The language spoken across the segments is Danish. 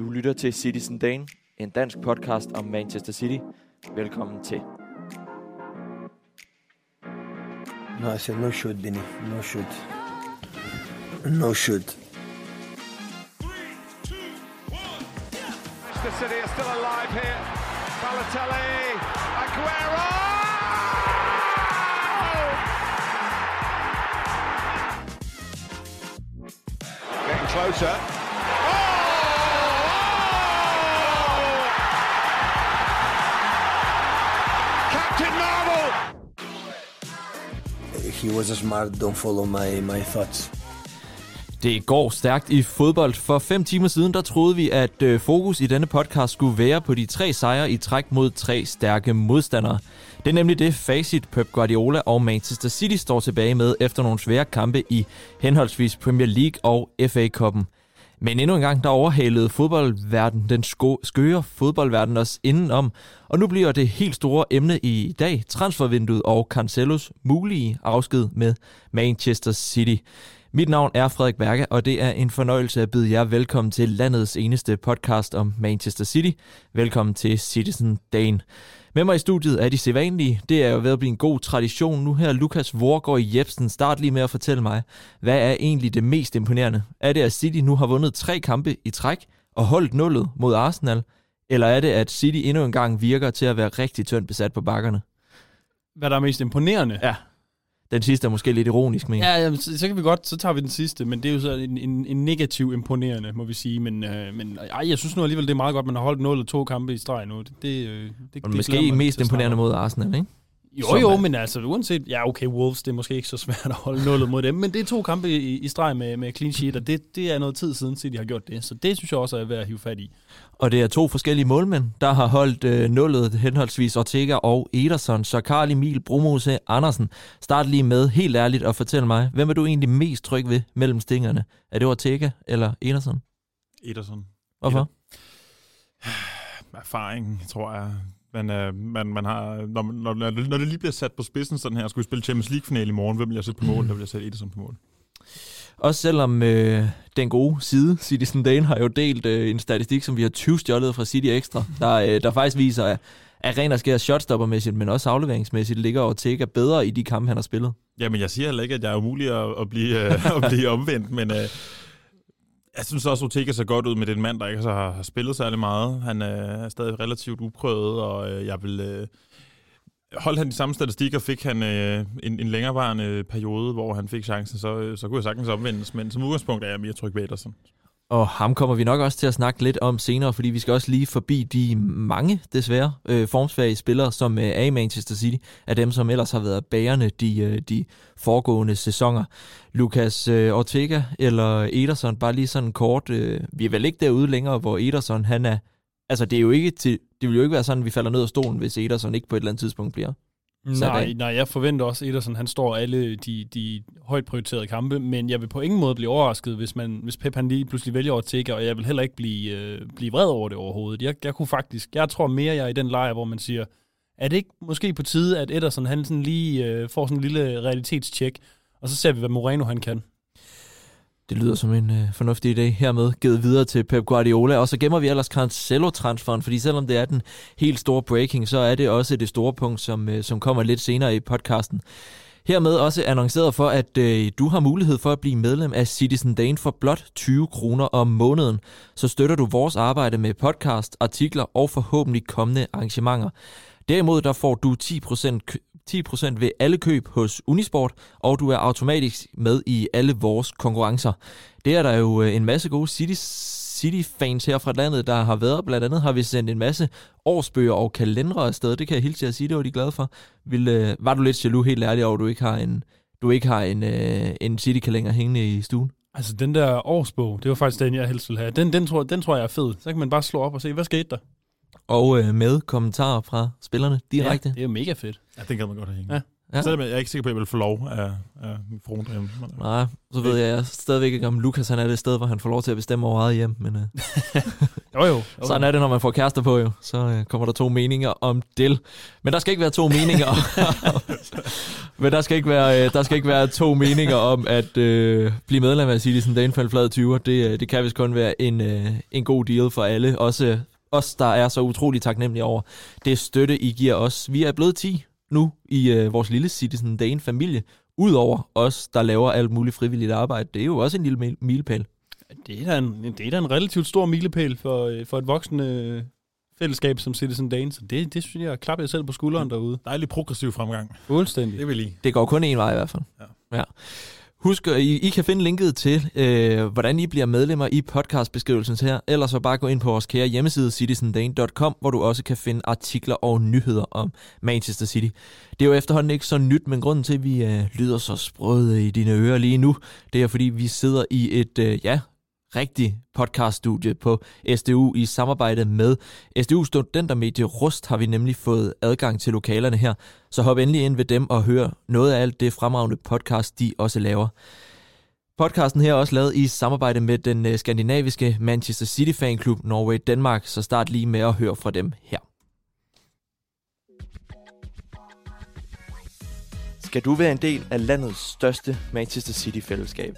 Du lytter til Citizen Dane, en dansk podcast om Manchester City. Velkommen til. No, I said no shoot, Benny. No shoot. No shoot. Manchester City are still alive here. Balotelli, Aguero! Getting closer. He was a smart. Don't follow my, my thoughts. Det går stærkt i fodbold. For fem timer siden, der troede vi, at øh, fokus i denne podcast skulle være på de tre sejre i træk mod tre stærke modstandere. Det er nemlig det facit Pep Guardiola og Manchester City står tilbage med efter nogle svære kampe i henholdsvis Premier League og FA-koppen. Men endnu en gang, der overhalede fodboldverden, den sko- skøre fodboldverden os indenom. Og nu bliver det helt store emne i dag, transfervinduet og Cancelos mulige afsked med Manchester City. Mit navn er Frederik Berge, og det er en fornøjelse at byde jer velkommen til landets eneste podcast om Manchester City. Velkommen til Citizen Dane. Med mig i studiet er de sædvanlige. Det er jo ved at blive en god tradition. Nu her Lukas Vorgård Jebsen. Start lige med at fortælle mig, hvad er egentlig det mest imponerende? Er det, at City nu har vundet tre kampe i træk og holdt nullet mod Arsenal? Eller er det, at City endnu en gang virker til at være rigtig tyndt besat på bakkerne? Hvad der er mest imponerende? Ja. Den sidste er måske lidt ironisk, men... Ja, jamen, så, så kan vi godt, så tager vi den sidste, men det er jo så en, en, en negativ imponerende, må vi sige. Men, øh, men ej, jeg synes nu alligevel, det er meget godt, man har holdt 0 eller to kampe i streg nu. Det, det, øh, det, og det måske mest imponerende mod Arsenal, ikke? Jo, Som jo, er- men altså uanset, ja okay, Wolves, det er måske ikke så svært at holde nullet mod dem, men det er to kampe i, i streg med, med clean sheet, og det, det er noget tid siden, City har gjort det. Så det synes jeg også er værd at hive fat i. Og det er to forskellige målmænd, der har holdt øh, nullet henholdsvis Ortega og Ederson. Så Karl Emil Brumose Andersen, start lige med helt ærligt og fortæl mig, hvem er du egentlig mest tryg ved mellem stingerne? Er det Ortega eller Ederson? Ederson. Hvorfor? Erfaring, tror jeg. Man, øh, man, man har, når, når, når, det- lige bliver sat på spidsen sådan her, skulle vi spille Champions League-finale i morgen, hvem vil jeg sætte på mål? Der vil jeg sætte Ederson på mål. Også selvom øh, den gode side, Citizen Dane, har jo delt øh, en statistik, som vi har 20 stjålet fra City Extra, der, øh, der faktisk viser, at, at ren og shotstoppermæssigt, men også afleveringsmæssigt, ligger Ortega bedre i de kampe, han har spillet. Jamen, jeg siger heller ikke, at jeg er umulig at, at, blive, øh, at blive omvendt, men øh, jeg synes også, at Ortega ser godt ud med den mand, der ikke har, har spillet særlig meget. Han øh, er stadig relativt uprøvet, og øh, jeg vil... Øh, Holdt han de samme statistikker, fik han øh, en, en længerevarende øh, periode, hvor han fik chancen, så, øh, så kunne jeg sagtens omvendes. Men som udgangspunkt er jeg mere tryg ved Ederson. Og ham kommer vi nok også til at snakke lidt om senere, fordi vi skal også lige forbi de mange, desværre, øh, formsvage spillere, som øh, er i Manchester City, af dem, som ellers har været bærende de, øh, de foregående sæsoner. Lukas øh, Ortega eller Ederson, bare lige sådan kort, øh, vi er vel ikke derude længere, hvor Ederson, han er, altså det er jo ikke til, det vil jo ikke være sådan, at vi falder ned af stolen, hvis Ederson ikke på et eller andet tidspunkt bliver. Nej, nej, jeg forventer også, at Ederson han står alle de, de højt prioriterede kampe, men jeg vil på ingen måde blive overrasket, hvis, man, hvis Pep han lige pludselig vælger Ortega, og jeg vil heller ikke blive, øh, blive vred over det overhovedet. Jeg, jeg kunne faktisk, jeg tror mere, jeg er i den lejr, hvor man siger, er det ikke måske på tide, at Ederson han sådan lige øh, får sådan en lille realitetstjek, og så ser vi, hvad Moreno han kan. Det lyder som en øh, fornuftig idé hermed givet videre til Pep Guardiola. Og så gemmer vi ellers Cancelo-transferen, fordi selvom det er den helt store breaking, så er det også det store punkt, som, øh, som kommer lidt senere i podcasten. Hermed også annonceret for, at øh, du har mulighed for at blive medlem af Citizen Dane for blot 20 kroner om måneden. Så støtter du vores arbejde med podcast, artikler og forhåbentlig kommende arrangementer. Derimod der får du 10% 10% ved alle køb hos Unisport, og du er automatisk med i alle vores konkurrencer. Det er der jo øh, en masse gode City, City-fans her fra landet, der har været. Blandt andet har vi sendt en masse årsbøger og kalendere afsted. Det kan jeg hilse jer at sige, det var de glade for. Vil, øh, var du lidt jaloux, helt ærlig over, at du ikke har en, du ikke har en, øh, en City-kalender hængende i stuen? Altså den der årsbog, det var faktisk den, jeg helst ville have. Den, den, tror, den tror jeg er fed. Så kan man bare slå op og se, hvad skete der? Og øh, med kommentarer fra spillerne direkte. Ja, det er jo mega fedt. Ja, den kan man godt have hængt. Ja. Ja. Selvom jeg er ikke sikker på, at jeg vil få lov af, af min frue derhjemme. Nej, så ved jeg stadigvæk ikke, om Lukas han er det sted, hvor han får lov til at bestemme over eget hjem. Men, uh... jo, jo, jo. Sådan er det, når man får kærester på, jo. Så uh, kommer der to meninger om det. Men der skal ikke være to meninger. Men der skal ikke være, uh, der skal ikke være to meninger om at uh, blive medlem af Citizen Danefald Flad 20. Det, uh, det kan vist kun være en, uh, en god deal for alle. Også os, der er så utrolig taknemmelige over det støtte, I giver os. Vi er blevet 10 nu i øh, vores lille Citizen Dane-familie, udover os, der laver alt muligt frivilligt arbejde. Det er jo også en lille milepæl. Det er da en, det er da en relativt stor milepæl for, øh, for et voksende øh, fællesskab som Citizen Dane, så det, det synes jeg, klapper jeg selv på skulderen derude. Dejlig progressiv fremgang. Fuldstændig. Det vil lige. Det går kun en vej i hvert fald. Ja. ja. Husk, at I, I kan finde linket til, øh, hvordan I bliver medlemmer i podcastbeskrivelsen her. Ellers så bare gå ind på vores kære hjemmeside citizendane.com, hvor du også kan finde artikler og nyheder om Manchester City. Det er jo efterhånden ikke så nyt, men grunden til, at vi øh, lyder så sprøde i dine ører lige nu, det er fordi, vi sidder i et, øh, ja, rigtig podcaststudie på SDU i samarbejde med SDU Studentermedie Rust har vi nemlig fået adgang til lokalerne her. Så hop endelig ind ved dem og hør noget af alt det fremragende podcast, de også laver. Podcasten her er også lavet i samarbejde med den øh, skandinaviske Manchester City fanklub Norway Danmark, så start lige med at høre fra dem her. Skal du være en del af landets største Manchester City-fællesskab?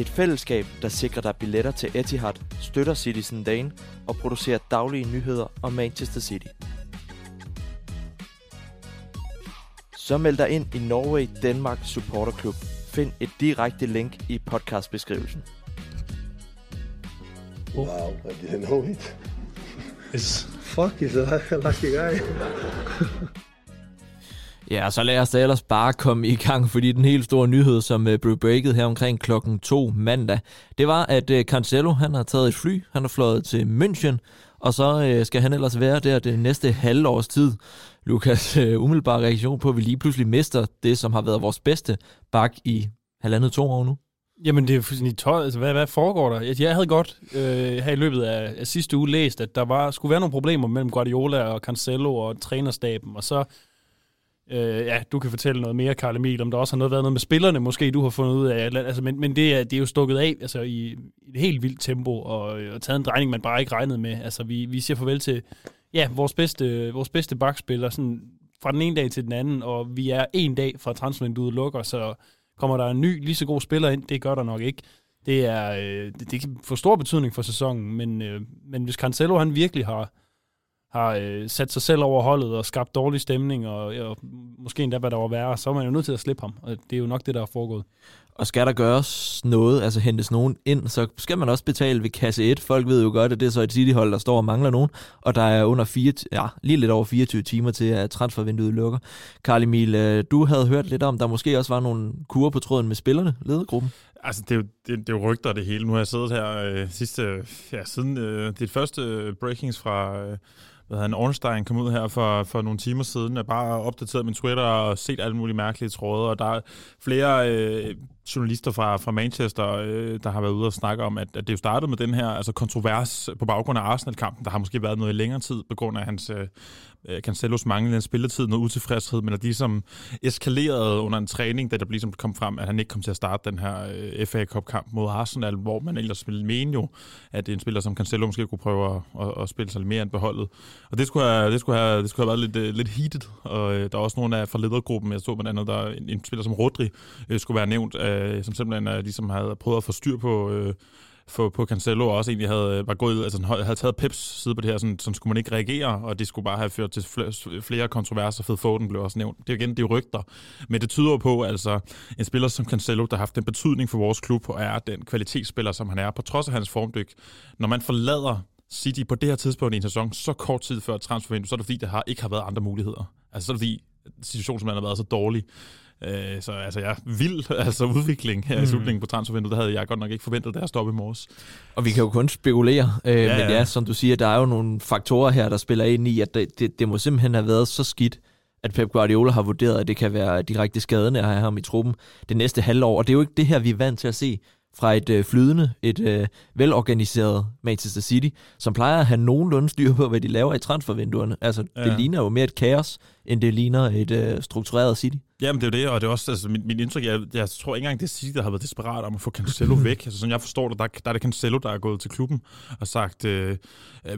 Et fællesskab, der sikrer dig billetter til Etihad, støtter Citizen Dane og producerer daglige nyheder om Manchester City. Så meld dig ind i Norway Denmark Supporter Club. Find et direkte link i podcastbeskrivelsen. Wow, I didn't know it. It's fuck, he's a lucky guy. Ja, så lad os da ellers bare komme i gang, fordi den helt store nyhed, som uh, blev breaket her omkring klokken 2 mandag, det var, at øh, Cancelo han har taget et fly, han har fløjet til München, og så øh, skal han ellers være der det næste halvårs tid. Lukas, umiddelbar reaktion på, at vi lige pludselig mister det, som har været vores bedste bak i halvandet to år nu. Jamen, det er fuldstændig tøj. Altså, hvad, hvad foregår der? Jeg havde godt øh, her i løbet af, af sidste uge læst, at der var, skulle være nogle problemer mellem Guardiola og Cancelo og trænerstaben, og så Øh, ja, du kan fortælle noget mere, Karl Emil, om der også har noget været noget med spillerne, måske du har fundet ud af. Altså, men men det, er, det er jo stukket af altså, i, i et helt vildt tempo, og, øh, og taget en drejning, man bare ikke regnede med. Altså, vi, vi siger farvel til ja, vores bedste, vores bedste bakspiller sådan, fra den ene dag til den anden, og vi er en dag fra transfervinduet lukker, så kommer der en ny, lige så god spiller ind, det gør der nok ikke. Det, er, øh, det, det kan få stor betydning for sæsonen, men, øh, men hvis Cancelo han virkelig har, har øh, sat sig selv over holdet og skabt dårlig stemning, og, og måske endda, hvad der var værre, så er man jo nødt til at slippe ham. Og det er jo nok det, der er foregået. Og skal der gøres noget, altså hentes nogen ind, så skal man også betale ved kasse 1. Folk ved jo godt, at det er så et City-hold, der står og mangler nogen, og der er under fire, ja, lige lidt over 24 timer til, at transfervinduet lukker. Karl Emil, øh, du havde hørt lidt om, der måske også var nogle kurer på tråden med spillerne, ledergruppen. Altså, det er, jo, det, det er jo rygter det hele. Nu har jeg siddet her øh, sidste, ja, siden øh, det første breakings fra, øh, hvad hedder Ornstein kom ud her for, for nogle timer siden, og bare opdateret min Twitter og set alle mulige mærkelige tråde, og der er flere øh, journalister fra, fra Manchester, øh, der har været ude og snakke om, at, at det jo startede med den her altså kontrovers på baggrund af Arsenal-kampen. Der har måske været noget i længere tid på grund af hans øh, øh Cancelos manglende spilletid, noget utilfredshed, men at de som eskalerede under en træning, da der ligesom kom frem, at han ikke kom til at starte den her øh, FA Cup-kamp mod Arsenal, hvor man ellers ville mene jo, at en spiller som Cancelo måske kunne prøve at, at, at spille sig lidt mere end beholdet. Og det skulle have, det skulle have, det skulle have været lidt, øh, lidt heated, og øh, der er også nogle af fra ledergruppen, jeg så blandt andet, der en, en spiller som Rodri øh, skulle være nævnt, øh, Øh, som simpelthen øh, ligesom havde prøvet at få styr på... Øh, for, på Cancelo, og også egentlig havde, øh, var gået, altså, havde taget Peps side på det her, sådan, som skulle man ikke reagere, og det skulle bare have ført til flere, flere kontroverser. Fed Foden blev også nævnt. Det er igen, det er rygter. Men det tyder på, altså, en spiller som Cancelo, der har haft en betydning for vores klub, og er den kvalitetsspiller, som han er, på trods af hans formdyk. Når man forlader City på det her tidspunkt i en sæson, så kort tid før transfervinduet, så er det fordi, der har, ikke har været andre muligheder. Altså så er det fordi, situationen som har været så dårlig. Øh, så altså, ja, vild altså, udvikling her mm. i slutningen på transfervinduet, det havde jeg godt nok ikke forventet, da jeg stoppede i morges. Og vi kan jo kun spekulere, øh, ja, men ja, som du siger, der er jo nogle faktorer her, der spiller ind i, at det, det, det må simpelthen have været så skidt, at Pep Guardiola har vurderet, at det kan være direkte skadende at have ham i truppen det næste halvår. Og det er jo ikke det her, vi er vant til at se fra et øh, flydende, et øh, velorganiseret Manchester City, som plejer at have nogenlunde styr på, hvad de laver i transfervinduerne. Altså, ja. det ligner jo mere et kaos, end det ligner et øh, struktureret City. Jamen, det er jo det, og det er også, altså, min, min indtryk, jeg, jeg tror ikke engang, det er City, der har været desperat om at få Cancelo væk. Altså, sådan jeg forstår det, der, der er det Cancelo, der er gået til klubben og sagt, øh,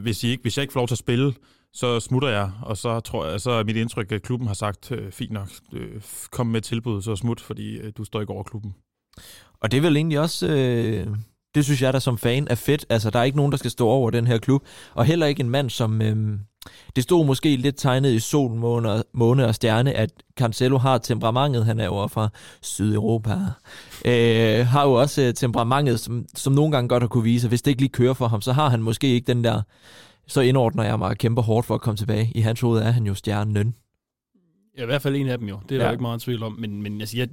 hvis, I ikke, hvis jeg ikke får lov til at spille, så smutter jeg, og så tror jeg, så er mit indtryk, at klubben har sagt, øh, fint nok, øh, kom med tilbud, så smut, fordi øh, du står ikke over klubben. Og det er vel egentlig også, øh, det synes jeg da som fan er fedt. Altså, der er ikke nogen, der skal stå over den her klub, og heller ikke en mand, som... Øh, det stod måske lidt tegnet i sol, måne, måne og stjerne, at Cancelo har temperamentet, han er jo fra Sydeuropa, øh, har jo også øh, temperamentet, som, som nogle gange godt har kunne vise, hvis det ikke lige kører for ham, så har han måske ikke den der så indordner jeg mig og kæmper hårdt for at komme tilbage. I hans hoved er han jo stjernen. Ja, i hvert fald en af dem jo. Det er ja. der ikke meget tvivl om. Men, men altså, jeg,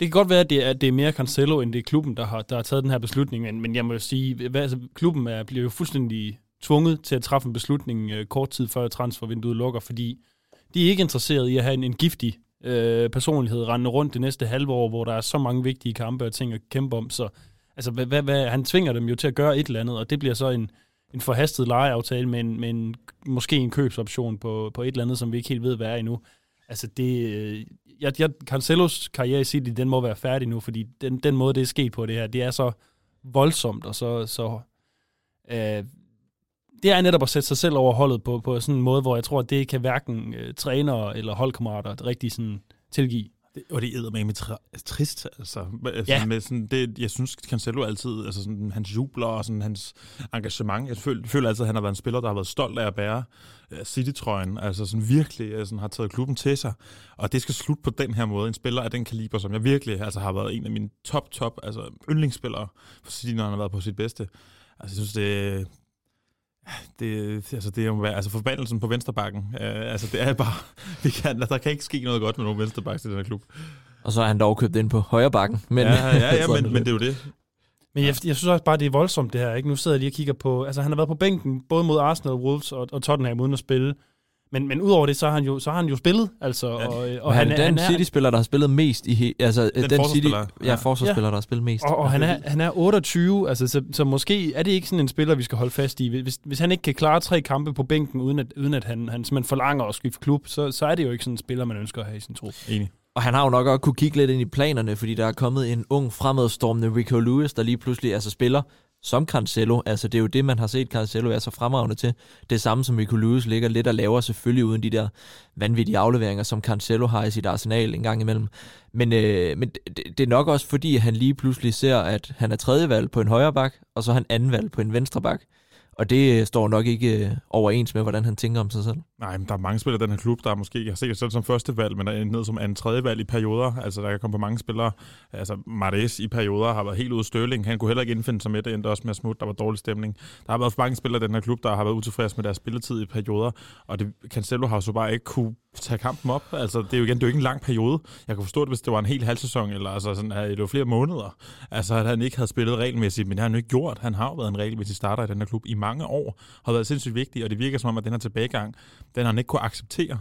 det kan godt være, at det er, det er mere Cancelo, end det er klubben, der har, der har taget den her beslutning. Men, men jeg må jo sige, hvad, altså, klubben er, bliver jo fuldstændig tvunget til at træffe en beslutning øh, kort tid før transfervinduet lukker, fordi de er ikke interesseret i at have en, en giftig øh, personlighed rendende rundt det næste halve år, hvor der er så mange vigtige kampe og ting at kæmpe om. Så altså, hvad, hvad, hvad, han tvinger dem jo til at gøre et eller andet, og det bliver så en, en forhastet lejeaftale med, en, med en, måske en købsoption på, på et eller andet, som vi ikke helt ved, hvad er endnu. Altså det, øh, jeg, jeg, Cancelos karriere i City, den må være færdig nu, fordi den, den måde, det er sket på det her, det er så voldsomt, og så, så øh, det er netop at sætte sig selv over holdet på, på sådan en måde, hvor jeg tror, at det kan hverken øh, trænere eller holdkammerater rigtig sådan tilgive. Og det er med tri- trist, altså. altså ja. med sådan, det, jeg synes, Cancelo altid, altså sådan, hans jubler og sådan, hans engagement, jeg føler, føler altid, at han har været en spiller, der har været stolt af at bære uh, City-trøjen, altså sådan virkelig altså, har taget klubben til sig, og det skal slutte på den her måde. En spiller af den kaliber, som jeg virkelig altså, har været en af mine top, top, altså yndlingsspillere for City, når han har været på sit bedste. Altså, jeg synes, det, det, altså det er jo altså forbandelsen på vensterbakken. Uh, altså det er bare, vi kan, der kan ikke ske noget godt med nogle vensterbaks i den her klub. Og så er han dog købt ind på højre bakken. Men, ja, ja, ja men, men det er jo det. Men jeg, jeg synes også bare, det er voldsomt det her. Ikke? Nu sidder jeg lige og kigger på, altså han har været på bænken, både mod Arsenal, Wolves og, og Tottenham uden at spille. Men, men udover det, så har han jo, så har han jo spillet. Altså, ja. og, og han, han er den City-spiller, der har spillet mest i he, altså, den, den City, ja, forsvarsspiller, ja. der har spillet mest. Og, og han, er, han er 28, altså, så, så måske er det ikke sådan en spiller, vi skal holde fast i. Hvis, hvis han ikke kan klare tre kampe på bænken, uden at, uden at han, han simpelthen forlanger at skifte klub, så, så er det jo ikke sådan en spiller, man ønsker at have i sin trup. Enig. Og han har jo nok også kunne kigge lidt ind i planerne, fordi der er kommet en ung fremadstormende Rico Lewis, der lige pludselig altså spiller som Cancelo. Altså, det er jo det, man har set Cancelo er så fremragende til. Det samme som Rico Lewis ligger lidt og laver selvfølgelig uden de der vanvittige afleveringer, som Cancelo har i sit arsenal en gang imellem. Men, øh, men det, det er nok også fordi, han lige pludselig ser, at han er tredje valg på en højre bak, og så er han anden valg på en venstre bak. Og det øh, står nok ikke øh, overens med, hvordan han tænker om sig selv. Nej, men der er mange spillere i den her klub, der måske ikke har set sig selv som første valg, men der er ned som en tredje valg i perioder. Altså, der kan komme på mange spillere. Altså, Mares i perioder har været helt ude Størling. Han kunne heller ikke indfinde sig med det, endte også med at smutte. Der var dårlig stemning. Der har været for mange spillere i den her klub, der har været utilfredse med deres spilletid i perioder. Og det, Cancelo har så bare ikke kunne tage kampen op. Altså, det er jo igen, det er jo ikke en lang periode. Jeg kan forstå det, hvis det var en hel halv sæson, eller altså sådan, at det var flere måneder. Altså, at han ikke havde spillet regelmæssigt, men det har han jo ikke gjort. Han har jo været en regelmæssig starter i den her klub i mange år, har været sindssygt vigtig, og det virker som om, at den her tilbagegang, den har han ikke kunne acceptere.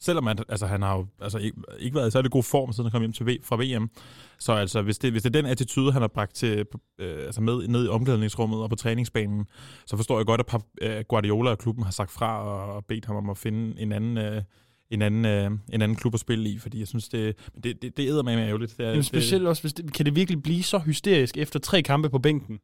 Selvom at, altså, han har jo altså, ikke, ikke været i særlig god form, siden han kom hjem til v, fra VM. Så altså, hvis det, hvis det er den attitude, han har bragt til, øh, altså med ned i omklædningsrummet og på træningsbanen, så forstår jeg godt, at øh, Guardiola og klubben har sagt fra og bedt ham om at finde en anden... Øh, en anden, øh, en anden klub at spille i, fordi jeg synes, det, det, det, det æder med mig ærgerligt. Det er, Jamen, specielt det, også, hvis det, kan det virkelig blive så hysterisk efter tre kampe på bænken?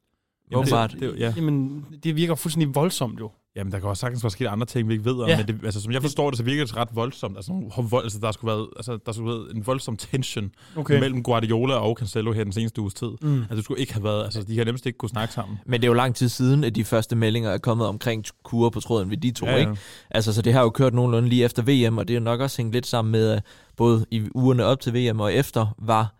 Jamen, det, det, ja. jamen, det virker fuldstændig voldsomt jo. Jamen, der kan også sagtens være sket andre ting, vi ikke ved om, ja. men det, altså, som jeg forstår det, så virker det ret voldsomt. Altså, vold, altså der skulle være, altså, der skulle være en voldsom tension okay. mellem Guardiola og Cancelo her den seneste uges tid. Mm. Altså, det skulle ikke have været, altså, de har nemmest ikke kunne snakke sammen. Men det er jo lang tid siden, at de første meldinger er kommet omkring kurer på tråden ved de to, ja, ja. ikke? Altså, så det har jo kørt nogenlunde lige efter VM, og det er jo nok også hængt lidt sammen med, både i ugerne op til VM og efter, var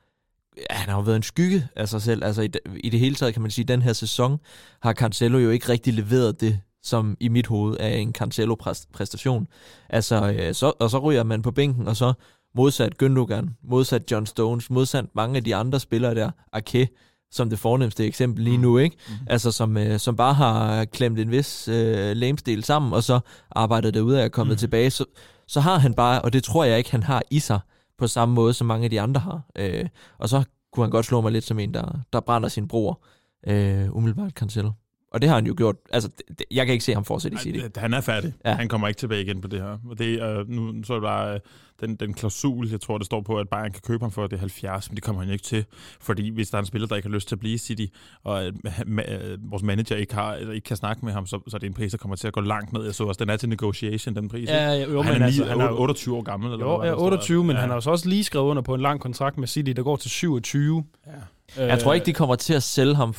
ja, han har jo været en skygge af sig selv. Altså i, i det hele taget kan man sige, at den her sæson har Cancelo jo ikke rigtig leveret det, som i mit hoved er en Cancelo-præstation. Altså, øh, så, og så ryger man på bænken, og så modsat Gündogan, modsat John Stones, modsat mange af de andre spillere der, Ake, som det fornemmeste eksempel lige mm. nu, ikke? Mm. Altså, som, øh, som bare har klemt en vis øh, lamestil sammen, og så arbejdet det ud af at komme mm. tilbage, så, så har han bare, og det tror jeg ikke, han har i sig, på samme måde, som mange af de andre har. Øh, og så kunne han godt slå mig lidt som en, der, der brænder sin bror, øh, umiddelbart Cancelo. Og det har han jo gjort. Altså, det, jeg kan ikke se ham fortsætte i City. Han er færdig. Ja. Han kommer ikke tilbage igen på det her. Og det, øh, nu så er det bare øh, den, den klausul, jeg tror, det står på, at Bayern kan købe ham for, det er 70, men det kommer han ikke til. Fordi hvis der er en spiller, der ikke har lyst til at blive i City, og øh, ma- øh, vores manager ikke, har, eller ikke kan snakke med ham, så, så er det en pris, der kommer til at gå langt ned. Jeg så også, den er til negotiation, den pris. Ja, ja, jo, han er, altså, altså, han er jo- 28 år gammel. Eller Jo, hvad ja, der står. 28, men ja. han har også lige skrevet under på en lang kontrakt med City, der går til 27. Ja. Jeg tror ikke, de kommer til at sælge ham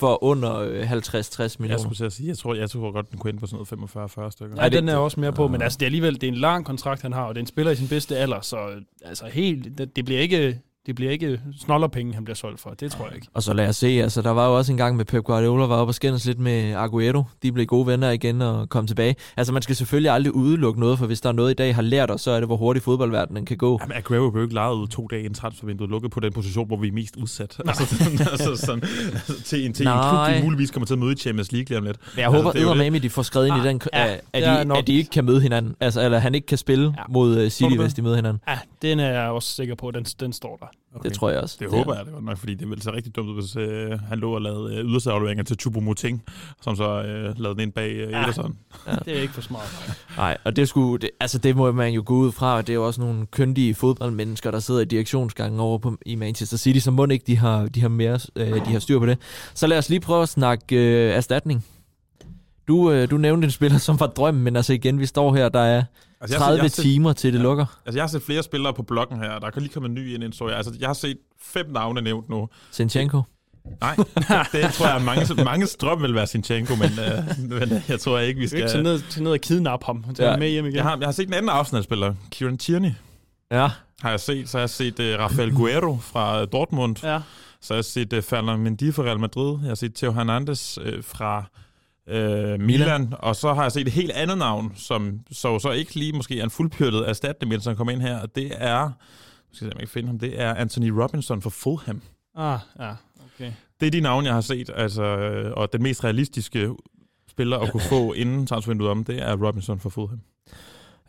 for under øh, 50-60 Jeg millioner. skulle til at sige, jeg tror, jeg tror godt, den kunne ende på sådan noget 45-40 stykker. Nej, den er jeg også mere på, men altså, det er alligevel det er en lang kontrakt, han har, og det er en spiller i sin bedste alder, så øh, altså, helt, det, det bliver ikke det bliver ikke snollerpenge, han bliver solgt for. Det tror jeg ikke. Og så lad os se, altså der var jo også en gang med Pep Guardiola, var oppe og skændes lidt med Aguero. De blev gode venner igen og kom tilbage. Altså man skal selvfølgelig aldrig udelukke noget, for hvis der er noget i dag har lært os, så er det, hvor hurtigt fodboldverdenen kan gå. Jamen, Aguero blev ikke lejet ud to dage inden transfervinduet, lukket på den position, hvor vi er mest udsat. Altså, sådan, altså sådan, altså, til en, til en klub, de muligvis kommer til at møde i Champions League lige om lidt. Men jeg håber, Altså, det at de får skrevet ind i Ah, den, ja, at, at, er de, nok- at de ikke kan møde hinanden. Altså, eller han ikke kan spille Ja. mod uh, City, hvis de møder hinanden. Ja, den er jeg også sikker på, den, den står der. Okay. Det tror jeg også. Det håber jeg det godt nok, fordi det ville se rigtig dumt ud, hvis øh, han lå og lavede øh, ydersafleveringer til Choupo-Moting, som så øh, lavede den ind bag øh, Ja. Ederson. Det er ikke for smart. Nej, og det, skulle, det, altså det må man jo gå ud fra, og det er jo også nogle køndige fodboldmennesker, der sidder i direktionsgangen over på, i Manchester City, så må ikke de har, de har mere øh, de har styr på det. Så lad os lige prøve at snakke øh, erstatning. Du, øh, du nævnte en spiller, som var drømmen, men altså igen, vi står her, der er Altså, jeg har 30 set- jeg har set- timer til det Ja. lukker. Altså, jeg har set flere spillere på bloggen her, og der kan lige komme en ny ind, så jeg. Altså, jeg har set fem navne nævnt nu. Sinchenko. Nej, det tror jeg, mange, mange strøm vil være Sinchenko, men, øh, men jeg tror ikke, vi skal ikke ned, tage ned og kidnappe ham og tage Ja. ham med hjem igen. Jeg har, jeg har set en anden Arsenal-spiller, Kieran Tierney, Ja, har jeg set. Så har jeg set uh, Rafael Guerrero fra uh, Dortmund. Ja. Så har jeg set uh, Fernand Mendy fra Real Madrid. Jeg har set Theo Hernandez uh, fra uh, Milan. Milan. Og så har jeg set et helt andet navn, som så, så ikke lige måske er en fuldpyrtet erstatning, men som kom ind her. Og det er, nu skal jeg se, om jeg kan finde ham, det er Anthony Robinson fra Fulham. Ah, ja, okay. Det er de navne, jeg har set, altså, øh, og den mest realistiske spiller at kunne få inden transfervinduet om, det er Robinson fra Fulham.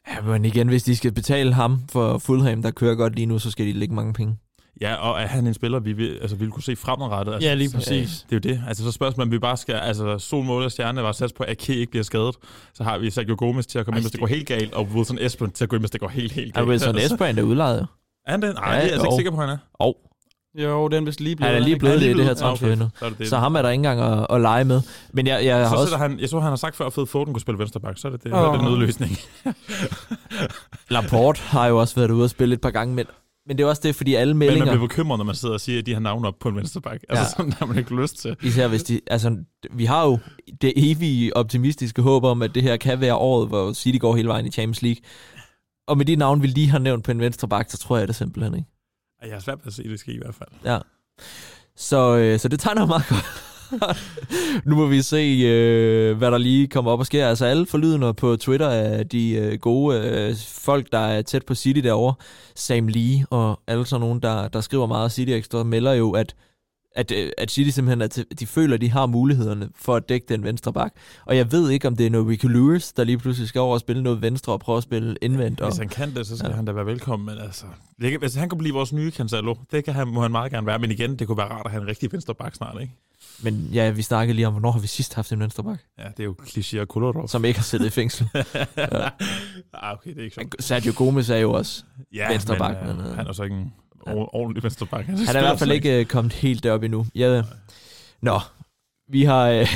Ja, men igen, hvis de skal betale ham for Fulham, der kører godt lige nu, så skal de lægge mange penge. Ja, og er han en spiller, vi vil, altså, vi vil kunne se fremadrettet? Altså, Ja, lige så- præcis. Det er jo det. Altså, så spørgsmålet, om vi bare skal... Altså, sol, mål og stjerne var sat på, at Ake ikke bliver skadet. Så har vi Sergio Gomez til at komme Ej, ind, hvis det går helt galt, og Wilson Espen til at gå ind, hvis det går helt, helt Ja, galt. Wilson Altså, Esbrand er udlejet. Er han det? Nej, Ja, det er jeg altså ikke sikker på, han er. Og Jo, den er vist lige blevet. Han er lige blevet Han det i det her blevet- transfervindue. Så, det det. Så ham er der ikke engang at, at lege med. Men jeg, jeg har så også... han, jeg så, han har sagt før, at Fed Foden kunne spille venstreback, så er det, det, oh. det er den nødløsning. Laporte har jo også været ude og spille et par gange, men, men det er også det, fordi alle Men man meldinger, bliver bekymret, når man sidder og siger, at de har navn op på en venstreback. Altså, Ja. sådan har man ikke lyst til. især hvis de... Altså, vi har jo det evige optimistiske håb om, at det her kan være året, hvor City går hele vejen i Champions League. Og med de navn, vi lige har nævnt på en venstre bak, så tror jeg det simpelthen ikke. Jeg har svært ved at se det ske i hvert fald. Ja. Så, øh, så det tegner meget godt. nu må vi se, øh, hvad der lige kommer op og sker. Altså alle forlydende på Twitter af de øh, gode øh, folk, der er tæt på City derovre. Sam Lee og alle sådan nogen, der, der skriver meget City Extra, melder jo, at at, øh, at City simpelthen, at de føler, at de har mulighederne for at dække den venstre bak. Og jeg ved ikke, om det er noget Ricky Lewis, der lige pludselig skal over og spille noget venstre og prøve at spille indvendt. Hvis han kan det, så skal Ja. han da være velkommen. Men altså, det kan, hvis han kan blive vores nye Cancelo, det kan han, må han meget gerne være. Men igen, det kunne være rart at have en rigtig venstreback snart, ikke? Men ja, vi snakkede lige om, hvornår har vi sidst haft en venstre bak, Ja, det er jo kliché og Kolarov. som ikke har siddet i fængsel. ah, okay, det er ikke sjovt. Sergio Gomez er jo også Ja, venstreback, men, men, øh, øh, han er så ikke en ord- ordentlig venstreback. Han, Han er i hvert fald ikke øh, kommet helt derop endnu. Ja, nå, vi har øh,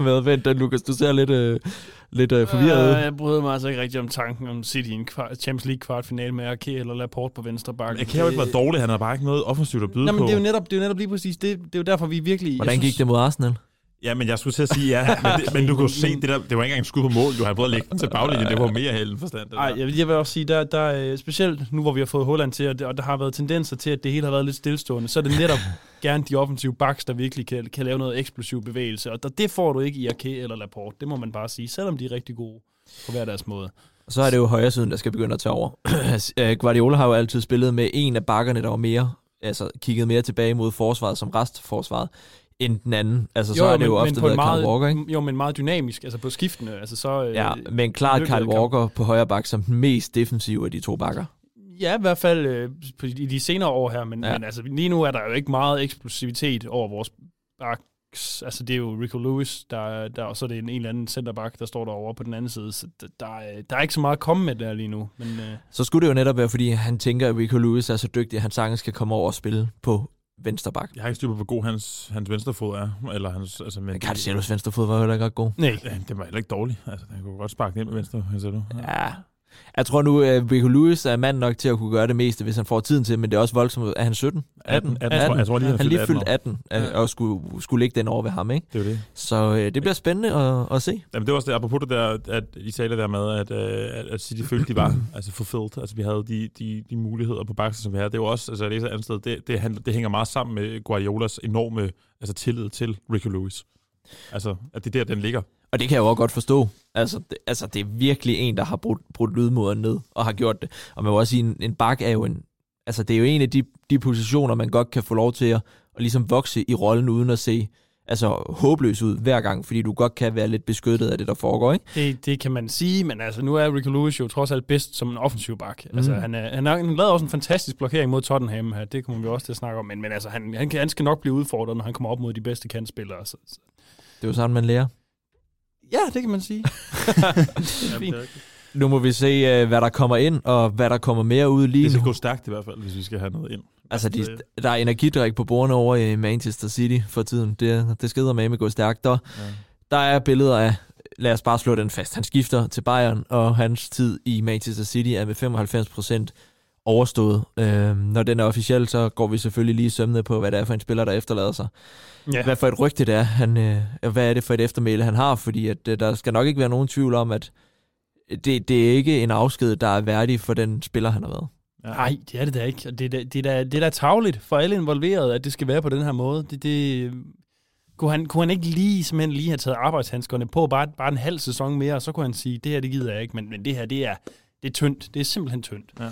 været vendt, Lukas, du ser lidt, øh, lidt øh, forvirret. Øh, jeg bryder mig altså ikke rigtig om tanken om City i en kvart, Champions League kvartfinale med Arke eller Laporte på venstre bakke. Jeg kan jo ikke være dårlig, han har bare ikke noget offensivt at byde Nej, men på. det er jo netop, det er jo netop lige præcis det. Det er jo derfor, vi virkelig... Hvordan jeg gik det mod Arsenal? Ja, men jeg skulle til at sige ja, men, det, men du kunne se, det, der, det var ikke engang en skud på mål, du har prøvet at lægge den til baglinjen, det var mere held forstand. Det Nej, jeg, vil- jeg vil også sige, der, der er specielt nu, hvor vi har fået Holland til, og, det, og der har været tendenser til, at det hele har været lidt stillestående, så er det netop gerne de offensive backs, der virkelig kan, kan lave noget eksplosiv bevægelse, og der, det får du ikke i Arke eller Laporte, det må man bare sige, selvom de er rigtig gode på hver deres måde. Og så er det jo højre siden, der skal begynde at tage over. Øh, Guardiola har jo altid spillet med en af bakkerne, der var mere, altså kigget mere tilbage mod forsvaret som restforsvaret, end den anden. Altså så er det jo ofte på en været meget, Kyle Walker, ikke? Jo, men meget dynamisk, altså på skiftende, altså så... øh, Ja, men klart Kyle af kamp. Walker på højre bak som den mest defensive af de to bakker. Ja, i hvert fald øh, på- i de senere år her, men, Ja. men altså, lige nu er der jo ikke meget eksplosivitet over vores backs. Altså, det er jo Rico Lewis, der, der, og så er det en, en eller anden centerback, der står derovre på den anden side. Så der, der, er, der er ikke så meget at komme med der lige nu. Men øh, Så skulle det jo netop være, fordi han tænker, at Rico Lewis er så dygtig, at han sagtens skal komme over og spille på venstre bak. Jeg har ikke styr på, hvor god hans, hans venstrefod er. Eller hans, altså, men, Men Cancelos venstre fod var jo heller ikke ret god. nej, Ja, det var heller ikke dårligt. Altså, han kunne godt sparke ind med venstre, Cancelo. Ja. Ja. Jeg tror nu, at Rico Lewis er mand nok til at kunne gøre det meste, hvis han får tiden til, men det er også voldsomt. Er han 17? 18, 18, 18, jeg tror lige, han, han er lige fyldt fyldt 18. 18, ja. og skulle, skulle ligge den over ved ham, ikke? Det er jo det. Så øh, det bliver spændende at, at se. Jamen, det var også det, apropos det der, at I det der med, at, øh, at, at City følte, de var altså fulfilled. Altså, vi havde de, de, de muligheder på baksen, som vi havde. Det var også, altså, jeg læser andet sted, det, det, handler, det hænger meget sammen med Guardiolas enorme altså, tillid til Ricky Lewis. Altså, at det er der, den ligger. Og det kan jeg jo også godt forstå. Altså, det, altså, det er virkelig en, der har brudt, brudt lydmoderen ned og har gjort det. Og man må også sige, en, en bak er jo en... Altså, det er jo en af de, de positioner, man godt kan få lov til at, at ligesom vokse i rollen, uden at se altså, håbløs ud hver gang, fordi du godt kan være lidt beskyttet af det, der foregår, ikke? det, det kan man sige, men altså, nu er Rico Lewis jo trods alt bedst som en offensiv bak. Mm. Altså, han, er, han, er, han lavede også en fantastisk blokering mod Tottenham her, det kommer vi også til at snakke om, men, men altså, han, han, kan, han skal nok blive udfordret, når han kommer op mod de bedste kantspillere. Så, så. Det er jo sådan, man lærer. Ja, det kan man sige. det er fint. Nu må vi se, øh, hvad der kommer ind, og hvad der kommer mere ud lige Det skal nu. gå stærkt i hvert fald, hvis vi skal have noget ind. Altså, de, det- der er energidrik på bordene over i Manchester City for tiden. Det, det skal med gå stærkt. Der, Ja. der er billeder af, lad os bare slå den fast, han skifter til Bayern, og hans tid i Manchester City er med 95 overstået. Øh, når den er officiel, så går vi selvfølgelig lige sømne på, hvad det er for en spiller, der efterlader sig. Ja. Hvad for et rygte det er, han, øh, hvad er det for et eftermæle, han har, fordi at, øh, der skal nok ikke være nogen tvivl om, at det, det er ikke en afsked, der er værdig for den spiller, han har været. Nej, det er det da ikke. Og det, er da- det, er da, det er da tavligt for alle involverede, at det skal være på den her måde. Det, det, kunne, han, kunne han ikke lige, simpelthen lige have taget arbejdshandskerne på bare, bare en halv sæson mere, og så kunne han sige, det her, det gider jeg ikke, men, men det her, det er, det er tyndt. Det er simpelthen tyndt. Ja.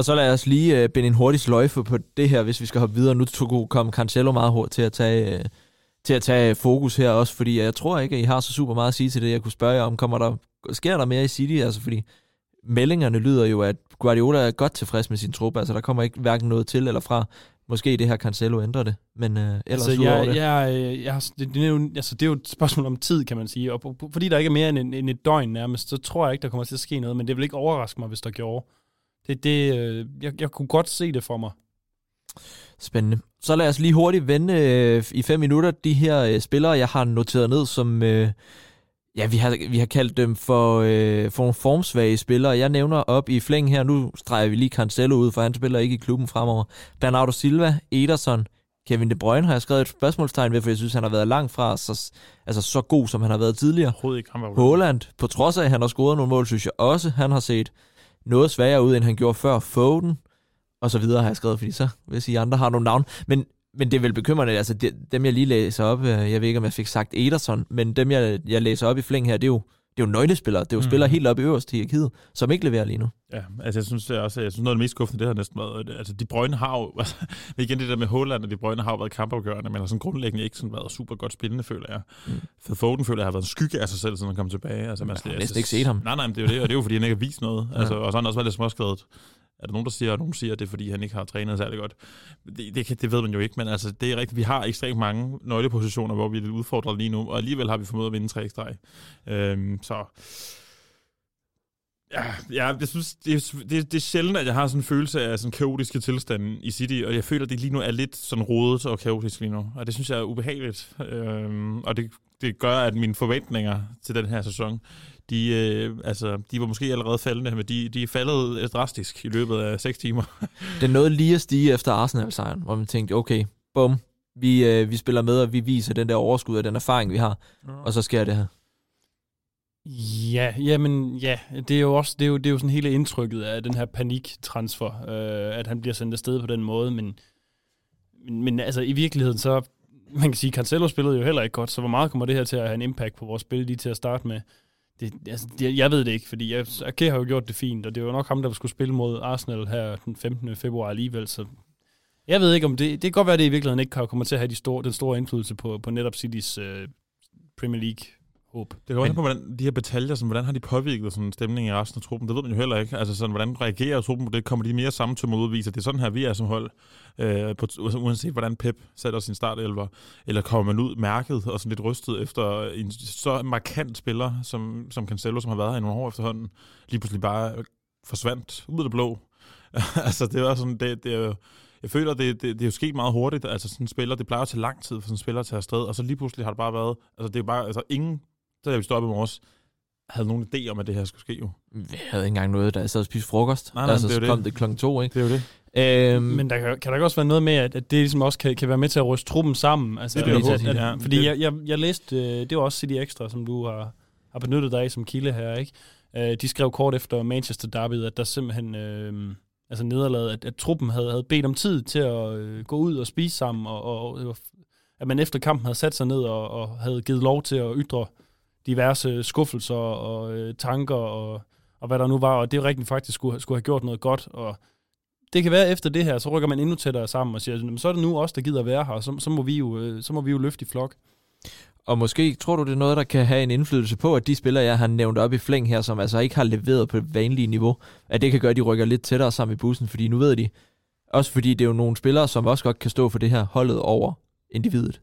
Og så lad os lige øh, binde en hurtig sløjfe på det her, hvis vi skal hoppe videre. Nu kom Cancelo meget hurtigt til at tage, øh, til at tage fokus her også, fordi jeg tror ikke, at I har så super meget at sige til det. Jeg kunne spørge jer om, kommer der, sker der mere i City? Altså fordi meldingerne lyder jo, at Guardiola er godt tilfreds med sin trup. Altså der kommer ikke hverken noget til eller fra. Måske det her Cancelo ændrer det, men øh, ellers Altså, jeg, det. jeg, jeg, jeg, det, det, er jo, altså, det er jo et spørgsmål om tid, kan man sige. Og fordi der ikke er mere end, en, end et døgn nærmest, så tror jeg ikke, der kommer til at ske noget. Men det vil ikke overraske mig, hvis der gjorde. Det, det, øh, jeg, jeg kunne godt se det for mig. Spændende. Så lad os lige hurtigt vende øh, i fem minutter de her øh, spillere, jeg har noteret ned, som øh, ja, vi har, vi har kaldt dem for, øh, for nogle formsvage spillere. Jeg nævner op i flæng her, nu streger vi lige Cancelo ud, for han spiller ikke i klubben fremover. Bernardo Silva, Ederson, Kevin De Bruyne har jeg skrevet et spørgsmålstegn ved, for jeg synes, han har været langt fra så, altså, så god, som han har været tidligere. Overhovedet ikke. Han var Haaland, på trods af, at han har scoret nogle mål, synes jeg også, han har set noget sværere ud, end han gjorde før. Foden, og så videre har jeg skrevet, fordi så hvis I andre har nogle navn. Men, men det er vel bekymrende, altså de, dem jeg lige læser op, øh, jeg ved ikke, om jeg fik sagt Ederson, men dem jeg, jeg læser op i flæng her, det er jo, det er jo nøglespillere. Det er jo Mm. spillere helt op i øverst i hierarkiet, som ikke leverer lige nu. Ja, altså jeg synes også, jeg synes noget af det mest skuffende, det har næsten været, altså De Bruyne har jo, altså, igen det der med Holland og De Bruyne har jo været kampafgørende, men har sådan grundlæggende ikke sådan været super godt spillende, føler jeg. Mm. For Foden føler jeg har været en skygge af sig selv, siden han kom tilbage. Altså, man, Jeg har næsten ikke set ham. Nej, nej, men det er jo det, og det er jo fordi, han ikke har vist noget. Ja. Altså, og så har han også været lidt småskadet. Er der nogen, der siger, og nogen siger, at det er, fordi han ikke har trænet særlig godt. Det, det, det ved man jo ikke, men altså, det er rigtigt. Vi har ekstremt mange nøglepositioner, hvor vi er lidt udfordret lige nu, og alligevel har vi formået at vinde tre streg. Øhm, så Ja, ja jeg synes, det det, det er sjældent, at jeg har sådan en følelse af sådan kaotiske tilstande i City, og jeg føler, at det lige nu er lidt sådan rodet og kaotisk lige nu, og det synes jeg er ubehageligt. Øhm, og det, det gør, at mine forventninger til den her sæson, de, øh, altså, de var måske allerede faldende, men de, de er faldet øh, drastisk i løbet af 6 timer. Det er noget lige at stige efter Arsenal-sejren, hvor man tænkte, okay, bum, vi, øh, vi spiller med, og vi viser den der overskud og den erfaring, vi har, og så sker det her. Ja, jamen, ja, det er jo også det er jo, det er jo sådan hele indtrykket af den her paniktransfer, øh, at han bliver sendt afsted på den måde, men, men, men altså i virkeligheden så, man kan sige, Cancelo spillede jo heller ikke godt, så hvor meget kommer det her til at have en impact på vores spil lige til at starte med? Det, altså, det, jeg ved det ikke, fordi jeg, Ake har jo gjort det fint, og det var nok ham, der skulle spille mod Arsenal her den 15. februar alligevel, så jeg ved ikke om det, det kan godt være, at det i virkeligheden ikke kommer til at have de store, den store indflydelse på, på netop Citys øh, Premier League håb. Det kan også på, hvordan de her bataljer, sådan, hvordan har de påvirket sådan stemning i resten af truppen? Det ved man jo heller ikke. Altså, sådan, hvordan reagerer truppen på det? Kommer de mere sammen til at udvise, at det er sådan her, vi er som hold? Øh, på, uanset hvordan Pep sætter sin startelver. Eller kommer man ud mærket og sådan lidt rystet efter en så markant spiller, som, som Cancelo, som har været her i nogle år efterhånden, lige pludselig bare forsvandt ud af det blå. altså, det er sådan, det, det er jo, jeg føler, det, det, det er jo sket meget hurtigt. Altså, sådan en spiller, det plejer at tage lang tid for sådan en spiller at tage afsted, og så lige pludselig har det bare været, altså det er bare, altså ingen så jeg stoppet med os, havde nogen idé om, at det her skulle ske jo. Vi havde ikke engang noget, da jeg sad og spiste frokost. Nej, nej, altså, det er så kom det. det klokken to, ikke? Det er jo det. Øhm, Men der kan, kan der ikke også være noget med, at, at det ligesom også kan, kan være med til at ryste truppen sammen? Altså, Det er det, at, jeg at, Ja, fordi det- jeg, jeg, jeg læste, øh, det var også City Extra, som du har, har benyttet dig af som kilde her, ikke? Øh, de skrev kort efter Manchester Derby, at der simpelthen, øh, altså nederlaget, at, at truppen havde, havde bedt om tid til at øh, gå ud og spise sammen, og, og, og at man efter kampen havde sat sig ned og, og havde givet lov til at ytre diverse skuffelser og øh, tanker og, og hvad der nu var, og det rigtig faktisk skulle, skulle have gjort noget godt, og det kan være efter det her, så rykker man endnu tættere sammen og siger, "Jamen, så er det nu os, der gider være her, og så, så, må vi jo, øh, så må vi jo løfte i flok. Og måske tror du, det er noget, der kan have en indflydelse på, at de spillere, jeg har nævnt op i flæng her, som altså ikke har leveret på det vanlige niveau, at det kan gøre, at de rykker lidt tættere sammen i bussen, fordi nu ved de, også fordi det er jo nogle spillere, som også godt kan stå for det her holdet over individet.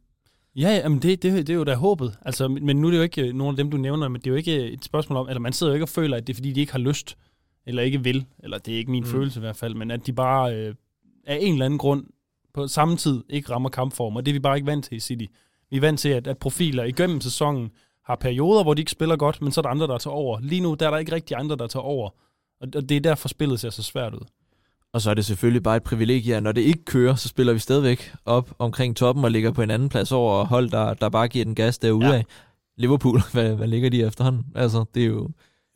Ja, ja men det, det, det er jo da håbet. Altså, men nu er det jo ikke øh, nogen af dem, du nævner, men det er jo ikke et spørgsmål om, eller man sidder jo ikke og føler, at det er fordi, de ikke har lyst, eller ikke vil, eller det er ikke min. Mm. følelse i hvert fald, men at de bare øh, af en eller anden grund på samme tid ikke rammer kampform, og det er vi bare ikke vant til i City. Vi er vant til, at, at profiler igennem sæsonen har perioder, hvor de ikke spiller godt, men så er der andre, der tager over. Lige nu der er der ikke rigtig andre, der tager over, og og det er derfor spillet ser så svært ud. Og så er det selvfølgelig bare et privilegie, at når det ikke kører, så spiller vi stadigvæk op omkring toppen og ligger på en anden plads over hold, der, der bare giver den gas derude Ja. af. Liverpool, hvad, hvad ligger de efterhånden? Altså, det er jo,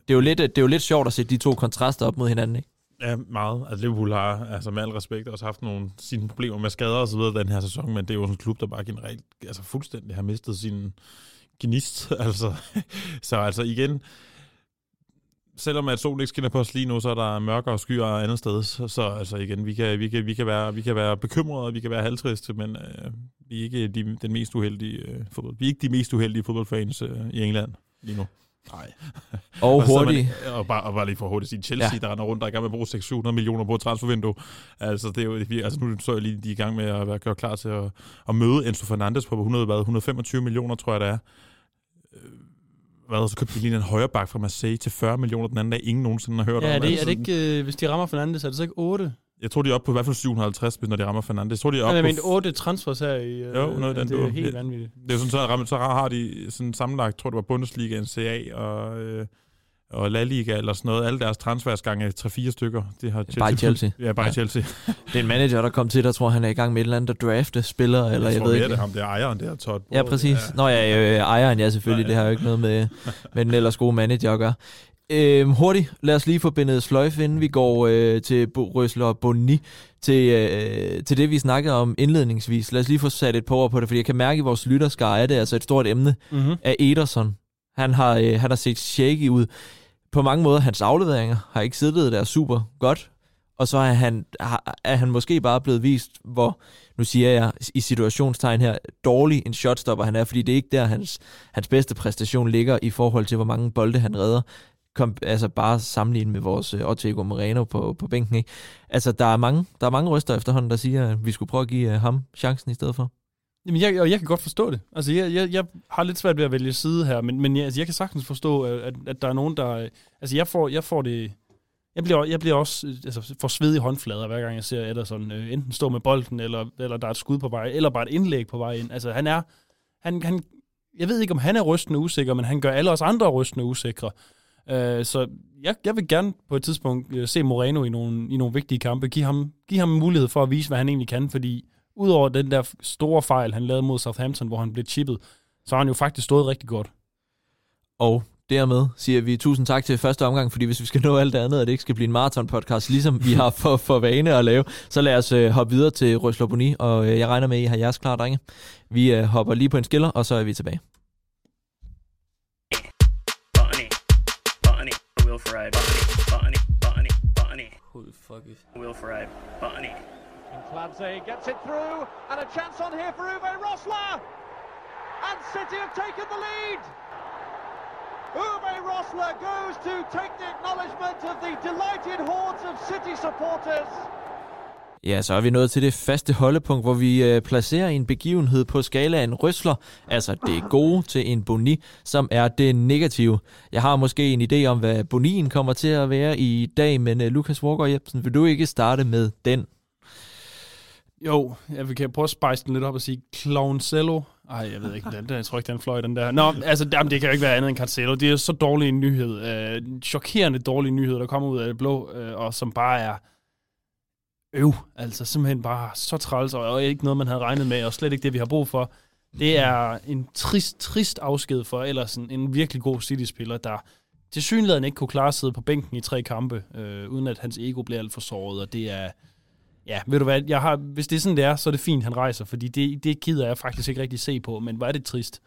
det er jo, lidt, det er jo lidt sjovt at se de to kontraster op mod hinanden, ikke? Ja, meget. Altså Liverpool har, altså med al respekt, også haft nogle sine problemer med skader og så videre den her sæson, men det er jo en klub, der bare generelt, altså fuldstændig har mistet sin gnist. altså, så altså igen, selvom at solen ikke skinner på os lige nu, så er der mørkere skyer andet sted. Så, så altså igen, vi kan, vi, kan, vi, kan være, vi kan være bekymrede, vi kan være halvtriste, men øh, vi er ikke de, den mest uheldige øh, fodbold. Vi er ikke de mest uheldige fodboldfans øh, i England lige nu. Nej. Og sidder hurtigt. Man, og, bare, og bare lige for hurtigt at sige, Chelsea, ja. Der render rundt, der er i gang med at bruge 600 millioner på et transfervindue. Altså, det er jo, vi- altså nu så jeg lige, de er i gang med at være klar til at, at møde Enzo Fernandes på 100, hvad, 125 millioner, tror jeg det er. Hvad, så købte de lige en højre bak fra Marseille til 40 millioner den anden dag, ingen nogensinde har hørt Ja, om. er det, er det ikke, øh, hvis de rammer Fernandes, er det så ikke 8? Jeg tror, de er oppe på i hvert fald 750, hvis når de rammer Fernandes. Jeg tror, de er Ja, oppe jeg mente 8 transfers her i... Øh, Jo, noget den det er dur. helt Ja. vanvittigt. Det er jo sådan, så, rammer- så har de sådan sammenlagt, tror det var Bundesliga, NCA og, øh, og La Liga eller sådan noget. Alle deres transfers gange 3-4 stykker. Det har Chelsea. Bare Chelsea. Ja, bare Ja. Chelsea. Det er en manager, der kom til, der tror, han er i gang med et eller andet at drafte spillere, eller jeg, tror ved ikke. det er ham, det er ejeren, det er Todd. Ja, præcis. Nå ja, øh, ejeren, ja selvfølgelig. Nej. Det har jo ikke noget med, med den ellers gode manager at gøre. Øhm, hurtigt, lad os lige få bindet sløjfe, inden vi går øh, til Røsler Boni, til, øh, til det, vi snakkede om indledningsvis. Lad os lige få sat et par ord på det, fordi jeg kan mærke, at vores lytterskare er det altså et stort emne Mm-hmm. af Ederson. Han har, øh, han har set shaky ud. På mange måder, hans afleveringer har ikke siddet der super godt. Og så er han, er han måske bare blevet vist, hvor, nu siger jeg i situationstegn her, dårlig en shotstopper han er, fordi det er ikke der, hans, hans bedste præstation ligger i forhold til, hvor mange bolde han redder. Kom, altså bare sammenlignet med vores øh, uh, Ortego Moreno på, på bænken. Ikke? Altså, der er, mange, der er mange ryster efterhånden, der siger, at vi skulle prøve at give uh, ham chancen i stedet for. Jamen, jeg, og jeg kan godt forstå det. Altså, jeg, jeg, jeg har lidt svært ved at vælge side her, men, men jeg, altså, jeg kan sagtens forstå, at, at, der er nogen, der... Altså, jeg får, jeg får det... Jeg bliver, jeg bliver også altså, for i håndflader, hver gang jeg ser Ederson øh, enten stå med bolden, eller, eller der er et skud på vej, eller bare et indlæg på vej ind. Altså, han er... Han, han, jeg ved ikke, om han er rystende usikker, men han gør alle os andre rystende usikre. Øh, så jeg, jeg vil gerne på et tidspunkt øh, se Moreno i nogle, i nogle vigtige kampe. Giv ham, giv ham mulighed for at vise, hvad han egentlig kan, fordi udover den der store fejl, han lavede mod Southampton, hvor han blev chippet, så har han jo faktisk stået rigtig godt. Og dermed siger vi tusind tak til første omgang, fordi hvis vi skal nå alt det andet, og det ikke skal blive en maraton-podcast, ligesom vi har for, for vane at lave, så lad os øh, hoppe videre til Røsler Boni, og øh, jeg regner med, at I har jeres klar, drenge. Vi øh, hopper lige på en skiller, og så er vi tilbage. Botany, botany, Will Ferrari, botany, botany, botany, Who the fuck is... Will Ferrari, botany. And Clancy gets it through, and a chance on here for Uwe Rosler. And City have taken the lead. Uwe Rosler goes to take the acknowledgement of the delighted hordes of City supporters. Ja, så er vi nået til det faste holdepunkt, hvor vi øh, placerer en begivenhed på skalaen røsler, altså det gode, til en boni, som er det negative. Jeg har måske en idé om, hvad bonien kommer til at være i dag, men øh, Lukas Walker Jebsen, vil du ikke starte med den? Jo, jeg vil kan prøve at spice den lidt op og sige Clowncello. Ej, jeg ved ikke, den, der, jeg tror ikke, den fløj, den der. Nå, altså, jamen, det kan jo ikke være andet end Cancelo. Det er så dårlig en nyhed. Øh, chokerende dårlig nyhed, der kommer ud af det blå, øh, og som bare er øv. Altså, simpelthen bare så træls, og ikke noget, man havde regnet med, og slet ikke det, vi har brug for. Det er en trist, trist afsked for ellers en, en virkelig god City-spiller, der til synligheden ikke kunne klare at sidde på bænken i tre kampe, øh, uden at hans ego bliver alt for såret, og det er... Ja, ved du hvad, jeg har, hvis det er sådan, det er, så er det fint, han rejser, fordi det, det gider jeg faktisk ikke rigtig se på, men hvor er det trist.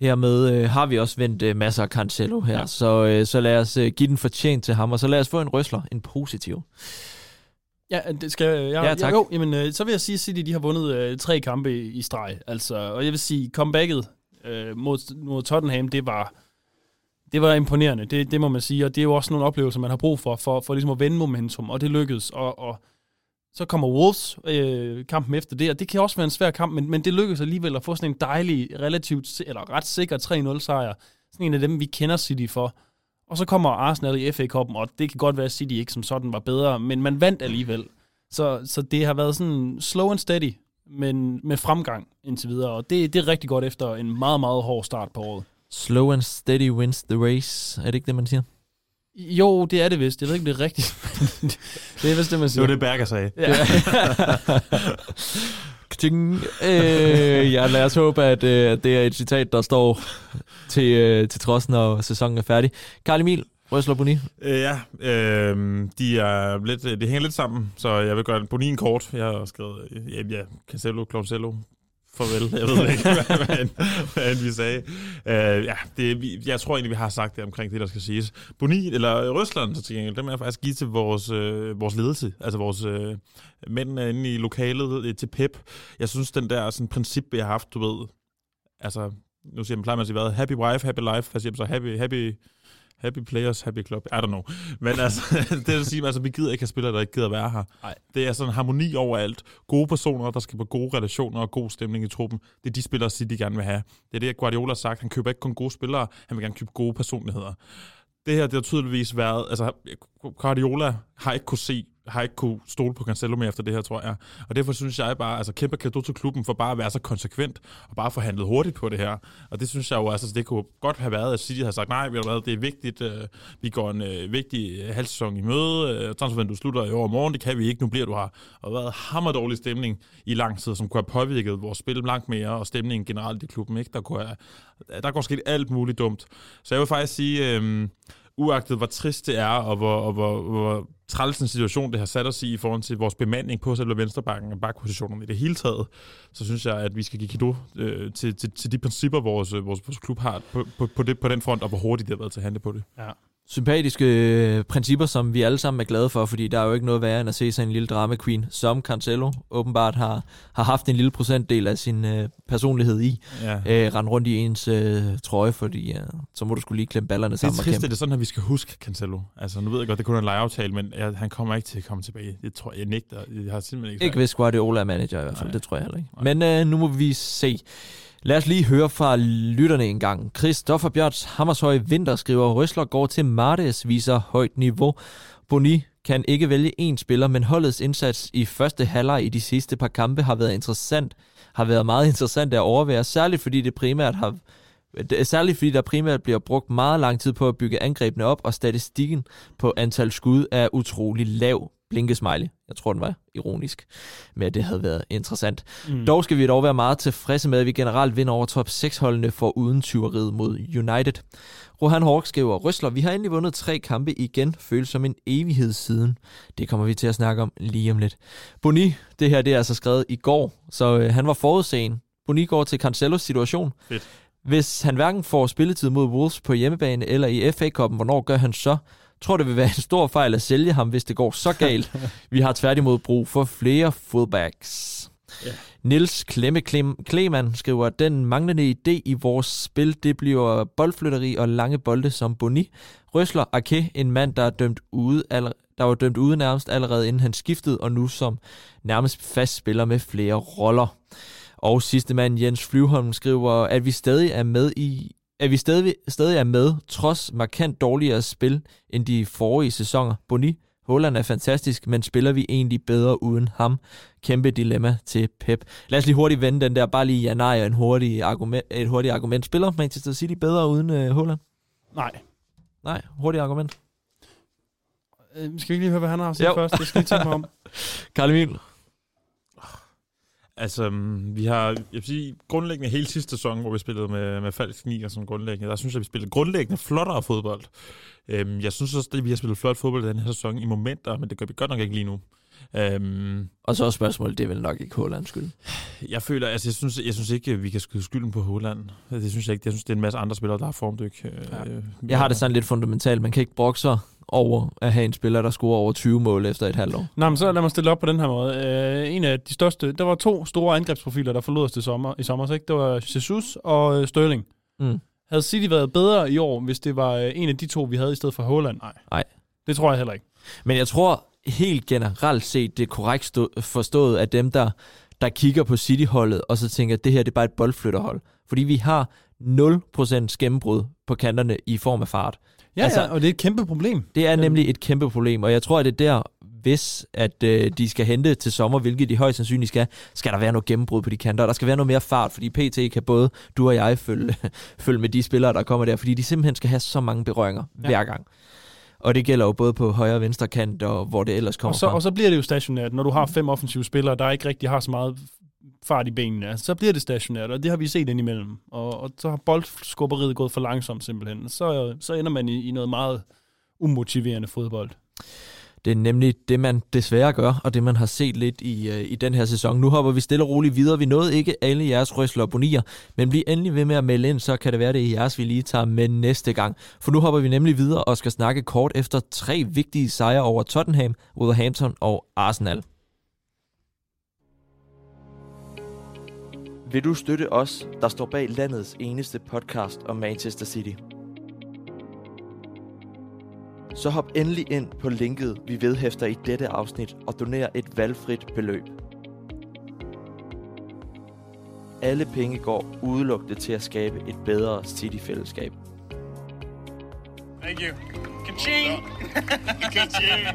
Hermed øh, har vi også vendt øh, masser af Cancelo her, ja. Så, øh, så lad os øh, give den fortjent til ham, og så lad os få en røsler, en positiv. Ja, det skal jeg. Ja, tak. Ja, jo, jamen, øh, så vil jeg sige, at City de har vundet øh, tre kampe i, i streg. Altså, og jeg vil sige, comebacket øh, mod, mod Tottenham, det var, det var imponerende. Det, det må man sige. Og det er jo også nogle oplevelser, man har brug for, for, for ligesom at vende momentum. Og det lykkedes. Og, og så kommer Wolves øh, kampen efter det, og det kan også være en svær kamp, men, men det lykkedes alligevel at få sådan en dejlig, relativt, eller ret sikker 3-0 sejr. Sådan en af dem, vi kender City for. Og så kommer Arsenal i FA-koppen, og det kan godt være, at City ikke som sådan var bedre, men man vandt alligevel. Så, så det har været sådan slow and steady, men med fremgang indtil videre, og det, det er rigtig godt efter en meget, meget hård start på året. Slow and steady wins the race. Er det ikke det, man siger? Jo, det er det vist. Jeg ved ikke, om det er rigtigt. det er vist det, man Det siger. var det, Berger sagde. Ja. Ting. Øh, ja, lad os håbe, at øh, det er et citat, der står til, øh, til trods, når sæsonen er færdig. Karl Emil, Røsler Boni. Øh, ja, øh, de er lidt, det hænger lidt sammen, så jeg vil gøre Bonin kort. Jeg har skrevet, øh, ja, ja Cancelo, Clausello, farvel. Jeg ved ikke, hvad, hvad, hvad vi sagde. Uh, ja, det, vi- jeg tror egentlig, vi har sagt det omkring det, der skal siges. Bonin, eller Røsleren, så til gengæld, dem er faktisk give til vores, øh, vores ledelse, altså vores øh, mænd inde i lokalet øh, til Pep. Jeg synes, den der sådan, princip, vi har haft, du ved, altså, nu siger man, plejer man at sige, hvad? Happy wife, happy life. Hvad siger man så? Happy, happy, happy players, happy club. I don't know. Men altså, det at sige, altså, vi gider ikke have spillere, der ikke gider være her. Nej. Det er sådan en harmoni overalt. Gode personer, der skal på gode relationer og god stemning i truppen. Det er de spillere, City gerne vil have. Det er det, Guardiola har sagt. Han køber ikke kun gode spillere, han vil gerne købe gode personligheder. Det her, det har tydeligvis været, altså Guardiola har ikke kunne se, har ikke kunne stole på Cancelo mere efter det her, tror jeg. Og derfor synes jeg bare, altså kæmpe kado til klubben for bare at være så konsekvent og bare forhandlet hurtigt på det her. Og det synes jeg jo, altså det kunne godt have været, at City havde sagt, nej, ved du hvad, det er vigtigt, øh, vi går en øh, vigtig øh, halvsæson i møde, øh, transfervinduet slutter i overmorgen, det kan vi ikke, nu bliver du her. Og været hammerdårlig stemning i lang tid, som kunne have påvirket vores spil langt mere, og stemningen generelt i klubben, ikke? Der, kunne have, der går sket alt muligt dumt. Så jeg vil faktisk sige, øh, uagtet hvor trist det er, og hvor, og hvor, hvor træls en situation det har sat os i i forhold til vores bemanding på selve venstrebakken og bakpositionerne i det hele taget, så synes jeg, at vi skal give kado øh, til, til, til de principper, vores, øh, vores, vores klub har på, på, på, det, på den front, og hvor hurtigt det har været til at handle på det. Ja. Sympatiske øh, principper, som vi alle sammen er glade for, fordi der er jo ikke noget værre end at se sådan en lille drama queen, som Cancelo åbenbart har, har haft en lille procentdel af sin øh, personlighed i. Ja. Øh, rende rundt i ens øh, trøje, fordi øh, så må du skulle lige klemme ballerne Det er sammen trist, det er sådan, at vi skal huske Cancelo. Altså, nu ved jeg godt, det kun er en lejeaftale, men jeg, han kommer ikke til at komme tilbage. Det tror jeg, jeg nægter. Jeg har simpelthen ikke... Ikke hvis Guardiola er manager i hvert fald, Nej. det tror jeg heller ikke. Nej. Men øh, nu må vi se. Lad os lige høre fra lytterne en gang. Christoffer Bjørts Hammershøj Vinter skriver, Røsler går til Martes, viser højt niveau. Boni kan ikke vælge én spiller, men holdets indsats i første halvleg i de sidste par kampe har været interessant, har været meget interessant at overvære, særligt fordi det primært har det er Særligt fordi der primært bliver brugt meget lang tid på at bygge angrebene op, og statistikken på antal skud er utrolig lav. Blinkesmiley. Jeg tror, den var ironisk, men at det havde været interessant. Mm. Dog skal vi dog være meget tilfredse med, at vi generelt vinder over top 6-holdene for uden tyveriet mod United. Rohan Hawk skriver, Røsler, vi har endelig vundet tre kampe igen, føles som en evighed siden. Det kommer vi til at snakke om lige om lidt. Boni, det her det er altså skrevet i går, så øh, han var forudseende. Boni går til Cancelos situation. Fedt. Hvis han hverken får spilletid mod Wolves på hjemmebane eller i FA-koppen, hvornår gør han så? Tror det vil være en stor fejl at sælge ham, hvis det går så galt. Vi har tværtimod brug for flere fullbacks. Ja. Nils Klemme Klem, Kleman skriver, den manglende idé i vores spil, det bliver boldflytteri og lange bolde som Boni. Røsler Ake, en mand, der er dømt ude aller- der var dømt ude nærmest allerede inden han skiftede, og nu som nærmest fast spiller med flere roller. Og sidste mand, Jens Flyvholm, skriver, at vi stadig er med i at vi stadig, stadig er med, trods markant dårligere spil end de forrige sæsoner. Boni, Holland er fantastisk, men spiller vi egentlig bedre uden ham? Kæmpe dilemma til Pep. Lad os lige hurtigt vende den der, bare lige ja nej og en hurtig argument, et hurtigt argument. Spiller Manchester City bedre uden uh, Holland? Nej. Nej, hurtigt argument. Øh, skal vi ikke lige høre, hvad han har at sige Jo. først? Det skal vi tænke mig om. Karl Emil. Altså, mm, vi har, jeg vil sige, grundlæggende hele sidste sæson, hvor vi spillede med, med falsk 9 og sådan grundlæggende, der synes jeg, vi spillede grundlæggende flottere fodbold. Øhm, jeg synes også, at vi har spillet flot fodbold i den her sæson i momenter, men det gør vi godt nok ikke lige nu. Øhm, Og så er spørgsmålet, det er vel nok ikke Hollands skyld. jeg føler, altså jeg synes, jeg synes ikke, vi kan skyde skylden på Holland. Det synes jeg ikke. Jeg synes, det er en masse andre spillere, der har formdyk. Ja. Øh, Jeg har det sådan lidt fundamentalt. Man kan ikke brokke sig over at have en spiller, der scorer over 20 mål efter et halvt år. Nå, men så lad mig stille op på den her måde. Øh, en af de største, der var to store angrebsprofiler, der forlod os til sommer, i sommer, så ikke? Det var Jesus og øh, Sterling. Mm. Havde City været bedre i år, hvis det var øh, en af de to, vi havde i stedet for Holland? Nej. Nej. Det tror jeg heller ikke. Men jeg tror helt generelt set, det er korrekt stå- forstået af dem, der, der kigger på City-holdet, og så tænker, at det her det er bare et boldflytterhold. Fordi vi har 0% gennembrud på kanterne i form af fart. Ja, Altså- ja, og det er et kæmpe problem. Det er Øhm. nemlig et kæmpe problem, og jeg tror, at det er der, hvis at øh, de skal hente til sommer, hvilket de højst sandsynligt skal, skal der være noget gennembrud på de kanter, og der skal være noget mere fart, fordi PT kan både du og jeg følge, følge med de spillere, der kommer der, fordi de simpelthen skal have så mange berøringer. Ja. hver gang. Og det gælder jo både på højre og venstre kant, og hvor det ellers kommer Og så, fra. og så bliver det jo stationært, når du har fem offensive spillere, der ikke rigtig har så meget fart i benene. Altså, så bliver det stationært, og det har vi set indimellem. Og, og så har boldskubberiet gået for langsomt simpelthen. Så, så ender man i, i noget meget umotiverende fodbold. Det er nemlig det, man desværre gør, og det, man har set lidt i, øh, i den her sæson. Nu hopper vi stille og roligt videre. Vi nåede ikke alle jeres røsler og bonier, men bliv endelig ved med at melde ind, så kan det være, det er jeres, vi lige tager med næste gang. For nu hopper vi nemlig videre og skal snakke kort efter tre vigtige sejre over Tottenham, Wolverhampton og Arsenal. Vil du støtte os, der står bag landets eneste podcast om Manchester City? Så hop endelig ind på linket, vi vedhæfter i dette afsnit og doner et valgfrit beløb. Alle penge går udelukkende til at skabe et bedre City-fællesskab. Thank you. Ka-ching! Ka-ching!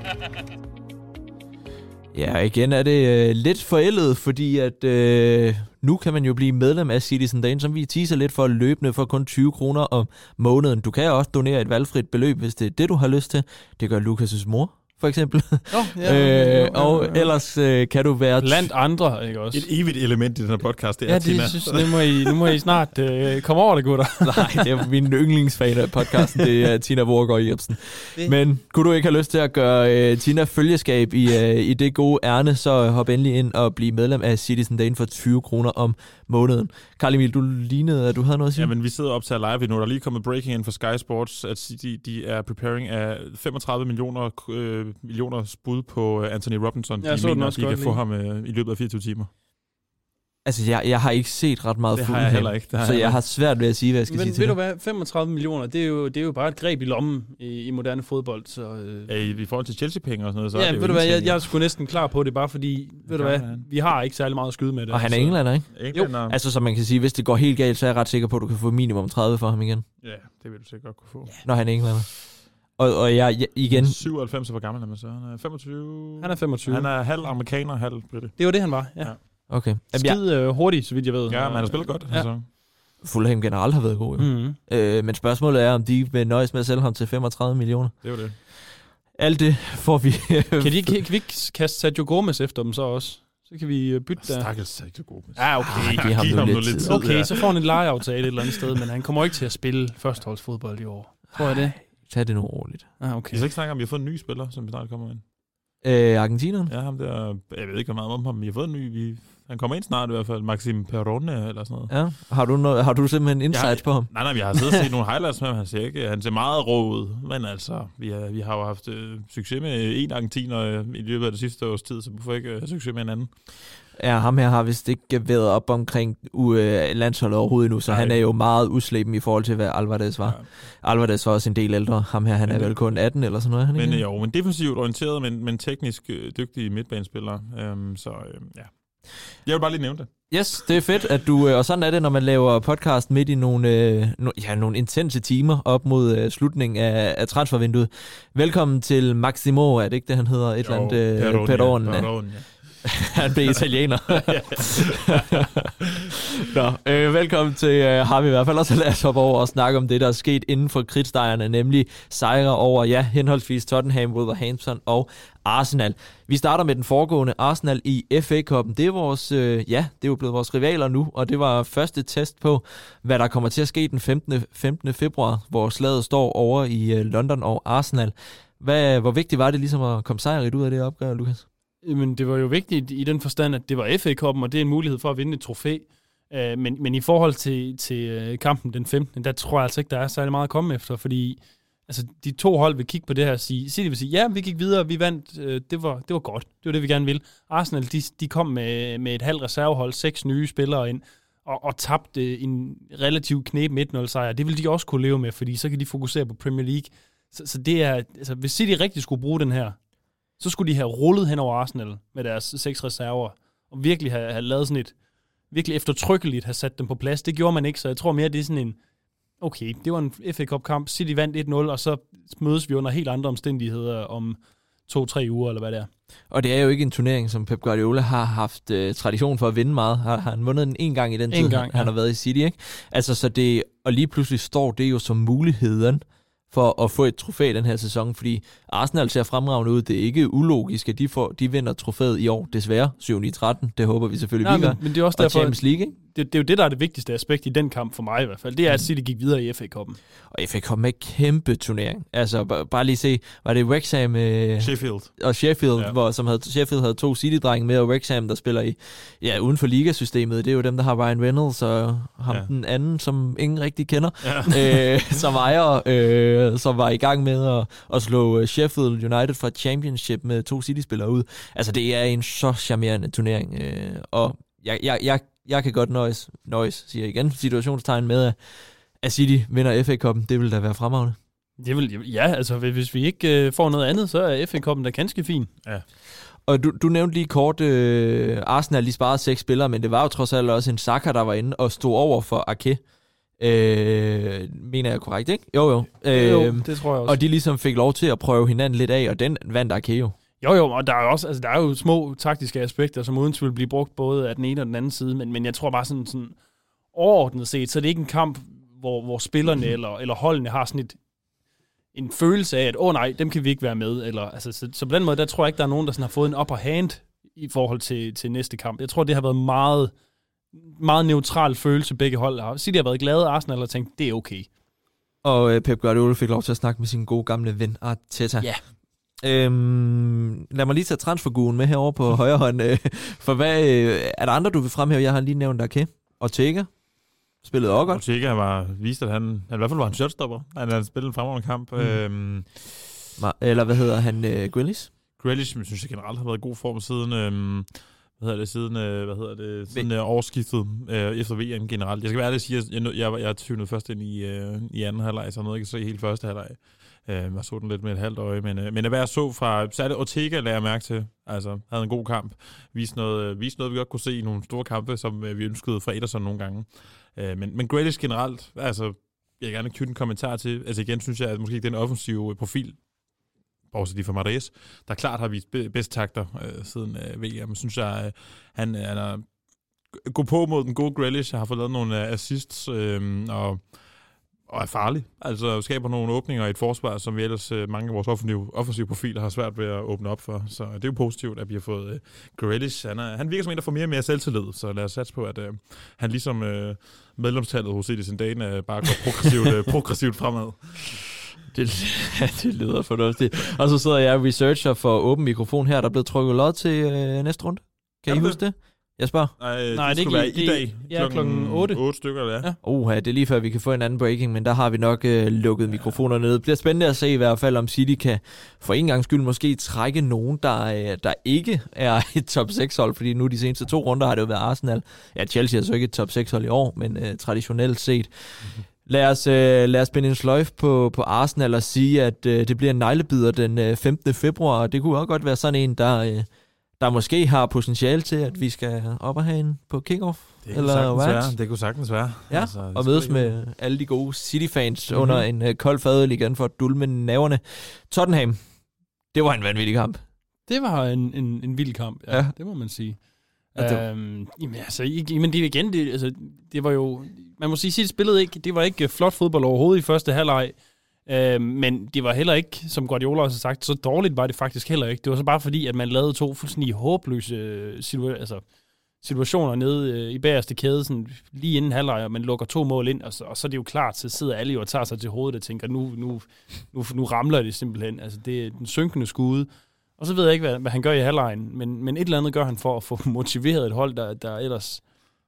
Ja, igen er det øh, lidt forældet, fordi at øh, nu kan man jo blive medlem af Citizen Dane, som vi teaser lidt for løbende for kun 20 kroner om måneden. Du kan også donere et valgfrit beløb, hvis det er det, du har lyst til. Det gør Lukas' mor, for eksempel. Oh, øh, og ellers øh, kan du være... Blandt andre, ikke også? Et evigt element i den her podcast, det er Ja, Tina. det synes nu må I, nu må I snart øh, komme over det, gutter. Nej, det er min yndlingsfan af podcasten, det er Tina Vorgård Jebsen. Det- Men kunne du ikke have lyst til at gøre uh, Tina følgeskab i, uh, i det gode ærne, så hop endelig ind og bliv medlem af Citizen Dane for 20 kroner om måneden. Karl Emil, du lignede, at du havde noget at sige. Ja, men vi sidder op til live nu. Der er lige kommet breaking ind fra Sky Sports, at de, de er preparing af 35 millioner, øh, millioner bud på øh, Anthony Robinson. Jeg de mener, også de kan få lige. ham øh, i løbet af 24 timer. Altså, jeg, jeg har ikke set ret meget Det har Fulham, jeg heller ikke. Det har så jeg jeg har svært ved at sige, hvad jeg skal Men sige ved til du det. hvad, 35 millioner, det er jo, det er jo bare et greb i lommen i, i moderne fodbold. Så, øh, Ja, i, I forhold til Chelsea-penge og sådan noget, så er ja, det jo ved du hvad, jeg, jeg er sgu næsten klar på det, bare fordi, ved du hvad, han? vi har ikke særlig meget at skyde med det. Og han er så- englænder, ikke? jo. Englænder, Altså, så man kan sige, hvis det går helt galt, så er jeg ret sikker på, at du kan få minimum 30 for ham igen, ja, det vil du sikkert godt kunne få. når han er englænder. Og, og jeg, jeg igen, 97 er hvor gammel er man så? Han er 25. Han er 25. Han er halv amerikaner, halv britte. Det var det, han var, ja. Ja. Okay. Jeg, Skide øh, hurtigt, så vidt jeg ved. Ja, men han har spillet godt. Ja. Altså. Fulham generelt har været god, jo. Mm-hmm. Øh, men spørgsmålet er, om de vil nøjes med at sælge ham til 35 millioner. Det er jo det. Alt det får vi... Kan, de, kan, kan vi ikke kaste Sergio Gomez efter dem så også? Så kan vi øh, bytte der. Stakkels er så god. Ja, okay. Ej, giv ham Giv ham lidt lidt tid. Okay, ja. så får han en lejeaftale et eller andet sted, men han kommer ikke til at spille førsteholdsfodbold i år. Tror jeg det? Tag det nu roligt. Ah, Vi okay. skal ikke snakke om, at vi har fået en ny spiller, som snart kommer ind. Øh, Argentineren? Ja, ham der, jeg ved ikke hvor meget om ham, men vi har fået en ny. Vi, han kommer ind snart i hvert fald. Maxim Perrone eller sådan noget. Ja. Har du, noget, har du simpelthen insights Jeg- på ham? Nej, nej, vi har siddet og set nogle highlights med ham. Han ser, ikke, han ser meget rå ud. Men altså, vi har, vi har jo haft øh, succes med en argentiner øh, i løbet af det sidste års tid, så hvorfor ikke øh, have succes med en anden? Ja, ham her har vist ikke været op omkring uh, landsholdet overhovedet endnu, så Nej. han er jo meget usleben i forhold til, hvad Alvarez var. Ja. Alvarez var også en del ældre. Ham her, han er Men- vel kun 18 eller sådan noget, er han Men ikke? jo, men defensivt orienteret, men, men teknisk dygtige midtbanespillere. Øhm, så øh, ja. Jeg vil bare lige nævne det. Yes, det er fedt, at du, øh, og sådan er det, når man laver podcast midt i nogle, øh, no, ja, nogle intense timer op mod øh, slutningen af, af transfervinduet. Velkommen til Maximo, er det ikke det, han hedder? Et eller andet øh, Perron. ja. Han blev italiener. Nå, øh, velkommen til øh, ham i hvert fald, og så lad os hoppe over og snakke om det, der er sket inden for kridtstejerne, nemlig sejre over, ja, henholdsvis Tottenham, Wolverhampton og Arsenal. Vi starter med den foregående Arsenal i FA-koppen. Det er vores, øh, ja, det er jo blevet vores rivaler nu, og det var første test på, hvad der kommer til at ske den 15. 15. februar, hvor slaget står over i øh, London og Arsenal. Hvad, hvor vigtigt var det ligesom at komme sejrigt ud af det opgør, Lukas? Men det var jo vigtigt i den forstand, at det var FA-koppen, og det er en mulighed for at vinde et trofæ. Øh, Men, men i forhold til, til øh, kampen den 15., der tror jeg altså ikke, der er særlig meget at komme efter, fordi altså, de to hold vil kigge på det her og sige, City vil sige, ja, vi gik videre, vi vandt, øh, det var, det var godt, det var det, vi gerne ville. Arsenal, de, de kom med, med et halvt reservehold, seks nye spillere ind, og, og tabte en relativt knæb 1-0 sejr. Det vil de også kunne leve med, fordi så kan de fokusere på Premier League. Så, så det er, altså, hvis City rigtig skulle bruge den her, så skulle de have rullet hen over Arsenal med deres seks reserver, og virkelig have, have lavet sådan et, virkelig eftertrykkeligt have sat dem på plads. Det gjorde man ikke, så jeg tror mere, det er sådan en, okay, det var en FA Cup-kamp, City vandt 1-0, og så mødes vi under helt andre omstændigheder om to-tre uger, eller hvad det er. Og det er jo ikke en turnering, som Pep Guardiola har haft øh, tradition for at vinde meget. Har, har han vundet den en gang i den En tid, gang, han, han ja. har været i City, ikke? Altså, så det, og lige pludselig står det jo som muligheden for at få et trofæ den her sæson, fordi Arsenal ser fremragende ud. Det er ikke ulogisk, at de, får, de vinder trofæet i år, desværre. 7-9-13, det håber vi selvfølgelig, Nej, vi gør. men, men det er også Og derfor, Champions League, ikke? Det, det er jo det, der er det vigtigste aspekt i den kamp for mig i hvert fald. Det er, at City gik videre i FA-koppen. Og FA kom med kæmpe turnering. Altså, b- bare lige se, var det Wrexham øh, Sheffield. og Sheffield, Ja. hvor, som havde, Sheffield havde to City-drenge med, og Wrexham, der spiller i, ja, uden for ligasystemet. Det er jo dem, der har Ryan Reynolds og ham Ja. ja. den anden, som ingen rigtig kender, Ja. øh, som ejer, øh, som var i gang med at, at slå øh, Sheffield United fra Championship med to City-spillere ud. Altså, det er en så charmerende turnering, øh, og jeg, jeg, jeg, jeg kan godt nøjes, nøjes, siger jeg igen, situationstegn med, at, at City vinder FA-koppen. Det vil da være fremragende. Det vil, ja, altså hvis vi ikke øh, får noget andet, så er FA-koppen da ganske fin. Og du, du nævnte lige kort, øh, Arsenal de sparede seks spillere, men det var jo trods alt også en Saka, der var inde og stod over for Ake. Øh, mener jeg korrekt, ikke? Jo, jo. Øh, jo, det tror jeg også. og de ligesom fik lov til at prøve hinanden lidt af, og den vandt Ake jo. Jo, jo, og der er også, altså, der er jo små taktiske aspekter, som uden tvivl bliver brugt både af den ene og den anden side, men, men jeg tror bare sådan, sådan overordnet set, så er det ikke en kamp, hvor, hvor spillerne eller, eller holdene har sådan et, en følelse af, at åh oh, nej, dem kan vi ikke være med. Eller, altså, så, så på den måde, der tror jeg ikke, der er nogen, der sådan har fået en upper hand i forhold til, til næste kamp. Jeg tror, det har været meget, meget neutral følelse, begge hold har. City har været glade, Arsenal har tænkt, det er okay. Og øh, Pep Guardiola fik lov til at snakke med sin gode gamle ven Arteta. Ja. Øhm, lad mig lige tage transferguen med herovre på højre hånd. Øh, for hvad, øh, er der andre, du vil fremhæve? Jeg har lige nævnt Ake. Ortega spillede også godt. Ortega var vist, at han, han i hvert fald var en shotstopper. Han havde spillet en fremragende kamp. Mm. Øhm, Eller hvad hedder han? Øh, Grealish? Grealish, synes jeg generelt har været i god form siden, øhm, hvad hedder det, siden, øh, hvad hedder det, siden øh, årsskiftet øh, efter VM generelt. Jeg skal være ærlig at sige, at jeg, jeg, jeg, jeg først ind i, øh, i anden halvleg, så jeg nåede ikke at se helt første halvleg. Øh, jeg så den lidt med et halvt øje, men, øh, men hvad jeg så fra, særligt Ortega lagde jeg mærke til, altså havde en god kamp, viste noget, øh, viste noget vi godt kunne se i nogle store kampe, som øh, vi ønskede fra Ederson nogle gange. Øh, men, men Grealish generelt, altså jeg vil gerne knytte en kommentar til, altså igen synes jeg, at måske ikke den offensive øh, profil, bortset lige for Mares, der klart har vist bedst takter øh, siden øh, VM. Synes jeg, øh, han, han er gå på mod den gode Grealish, har fået lavet nogle øh, assists, øh, og, og er farlig. Altså skaber nogle åbninger i et forsvar, som vi ellers øh, mange af vores offensive, offensive profiler har svært ved at åbne op for. Så det er jo positivt, at vi har fået øh, Grealish. Han, er, han virker som en, der får mere og mere selvtillid, så lad os satse på, at øh, han ligesom øh, medlemstallet hos Dane øh, bare går progressivt, øh, progressivt fremad. Det, det lyder fornuftigt. Og så sidder jeg researcher for åben mikrofon her. Der er blevet trykket lod til øh, næste runde. Kan Er I huske det? Jeg spørger. Nej, Nej, det, det skulle være i dag. ja, klokken otte. 8 stykker, ja. Ja. Uha, det er lige før, vi kan få en anden breaking, men der har vi nok øh, lukket mikrofoner ned. Det bliver spændende at se i hvert fald, om City kan for en gang skyld måske trække nogen, der, øh, der ikke er et top 6-hold, fordi nu de seneste to runder har det jo været Arsenal. Ja, Chelsea er så ikke et top 6-hold i år, men øh, traditionelt set. Lad os, øh, lad os spænde en sløjf på, på Arsenal og sige, at øh, det bliver en neglebider den øh, 15. februar, og det kunne også godt være sådan en, der, øh, der måske har potentiale til, at vi skal op og have en på kickoff. Det Eller sagtens være. Det kunne sagtens være. Ja, Altså, det og mødes med alle de gode City-fans Mhm. mm-hmm. under en uh, kold fadøl igen for at dulme naverne. Tottenham, det var en vanvittig kamp. Det var en, en, en vild kamp, ja, Ja. det må man sige. Ja, det- Øhm, jamen, altså, ikke, men det igen, det, altså, det var jo, man må sige, City spillede ikke, det var ikke flot fodbold overhovedet i første halvleg, Øh, men det var heller ikke, som Guardiola også har sagt, så dårligt var det faktisk heller ikke. Det var så bare fordi, at man lavede to fuldstændig håbløse øh, situa- altså, situationer nede øh, i bagerste kæde, sådan, lige inden halvleg, og man lukker to mål ind, og så, og så er det jo klart, så sidder alle jo og tager sig til hovedet og tænker, nu, nu, nu, nu ramler det simpelthen. Altså, det er den synkende skude. Og så ved jeg ikke, hvad, hvad han gør i halvlejen, men, men et eller andet gør han for at få motiveret et hold, der, der ellers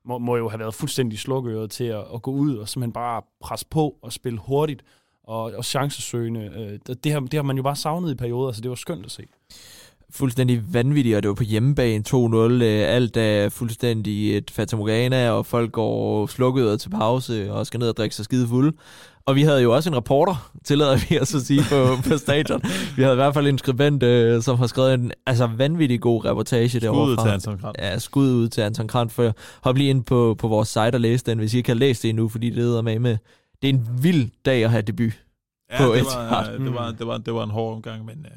må, må jo have været fuldstændig slukøret til at, at gå ud og simpelthen bare presse på og spille hurtigt og, og chancesøgende. Øh, det, det, har, det har man jo bare savnet i perioder, så det var skønt at se. Fuldstændig vanvittigt, og det var på hjemmebane 2-0. øh, Alt er fuldstændig et fatamorgana, og folk går slukket til pause og skal ned og drikke sig skide fulde. Og vi havde jo også en reporter, tillader vi os at sige, på, på stadion. Vi havde i hvert fald en skribent, øh, som har skrevet en altså, vanvittig god reportage derovre Skuddet fra. til Anton Kran. Ja, skud ud til Anton Krant, for hop lige ind på, på vores site og læse den, hvis I ikke har læst det endnu, fordi det hedder med med. Det er en vild dag at have debut. Ja, på det var, øh, det, var, det, var, det var en hård omgang, men øh,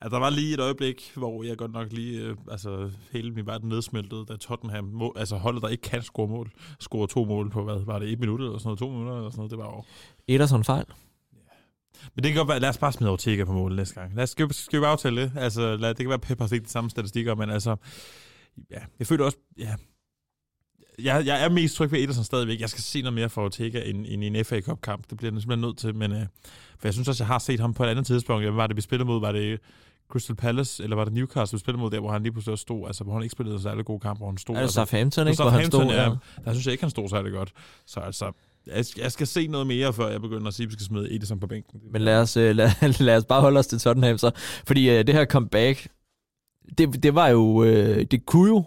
altså, der var lige et øjeblik, hvor jeg godt nok lige, øh, altså hele min verden nedsmeltede, da Tottenham, må, altså holdet, der ikke kan score mål, score to mål på, hvad var det, et minut eller sådan noget, to minutter eller sådan noget, det var jo... Ederson fejl. Men det kan godt være, lad os bare smide Ortega på mål næste gang. Lad os, skal, vi- skal vi aftale det? Altså, lad, det kan være, Pep har set de samme statistikker, men altså, ja, jeg føler også, ja, jeg, jeg er mest tryg ved Ederson stadigvæk. Jeg skal se noget mere for Ortega end, end i en FA Cup-kamp. Det bliver jeg simpelthen nødt til, men øh, for jeg synes også, jeg har set ham på et andet tidspunkt. Hvad var det, vi spillede mod? Var det Crystal Palace, eller var det Newcastle, vi spillede mod der, hvor han lige pludselig stod, altså hvor han ikke spillede så særlig god kamp, hvor han stod. Det altså, Southampton, ikke? Hvor han stod, ja, der synes jeg ikke, han stod særlig godt. Så altså, jeg, jeg skal se noget mere, før jeg begynder at sige, at vi skal smide Ederson på bænken. Men lad os, øh, lad, lad os bare holde os til Tottenham så. Fordi øh, det her comeback, det, det var jo, øh, det kunne jo,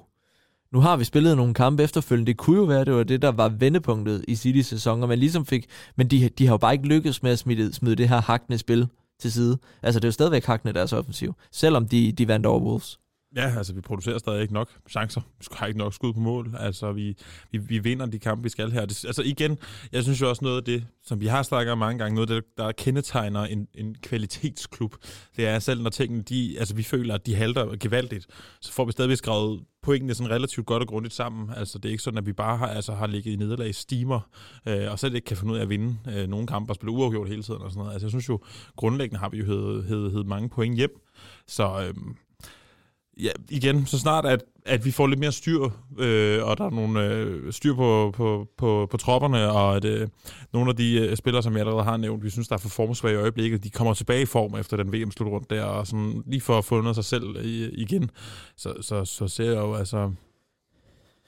nu har vi spillet nogle kampe efterfølgende, det kunne jo være, det var det, der var vendepunktet i City sæson, og man ligesom fik, men de, de har jo bare ikke lykkedes med at smide, smide det her hakne spil til side. Altså det er jo stadigvæk hakne deres offensiv, selvom de, de vandt over Wolves. Ja, altså vi producerer stadig ikke nok chancer. Vi har ikke nok skud på mål. Altså vi, vi, vi vinder de kampe, vi skal her. Det, altså igen, jeg synes jo også noget af det, som vi har snakket om mange gange, noget af det, der kendetegner en, en kvalitetsklub, det er selv når tingene, de, altså vi føler, at de halter gevaldigt, så får vi stadigvæk skrevet pointene sådan relativt godt og grundigt sammen. Altså det er ikke sådan, at vi bare har, altså, har ligget i nederlag i stimer, øh, og selv ikke kan finde ud af at vinde øh, nogle kampe og spille uafgjort hele tiden og sådan noget. Altså jeg synes jo, grundlæggende har vi jo hed, hed, hed mange point hjem. Så øh, ja, igen, så snart at, at vi får lidt mere styr, øh, og der er nogle øh, styr på, på, på, på tropperne, og at øh, nogle af de øh, spillere, som jeg allerede har nævnt, vi synes, der er for formsvage i øjeblikket, de kommer tilbage i form efter den VM-slutrunde der, og sådan lige for at få fundet sig selv i, igen, så, så, så ser jeg jo altså,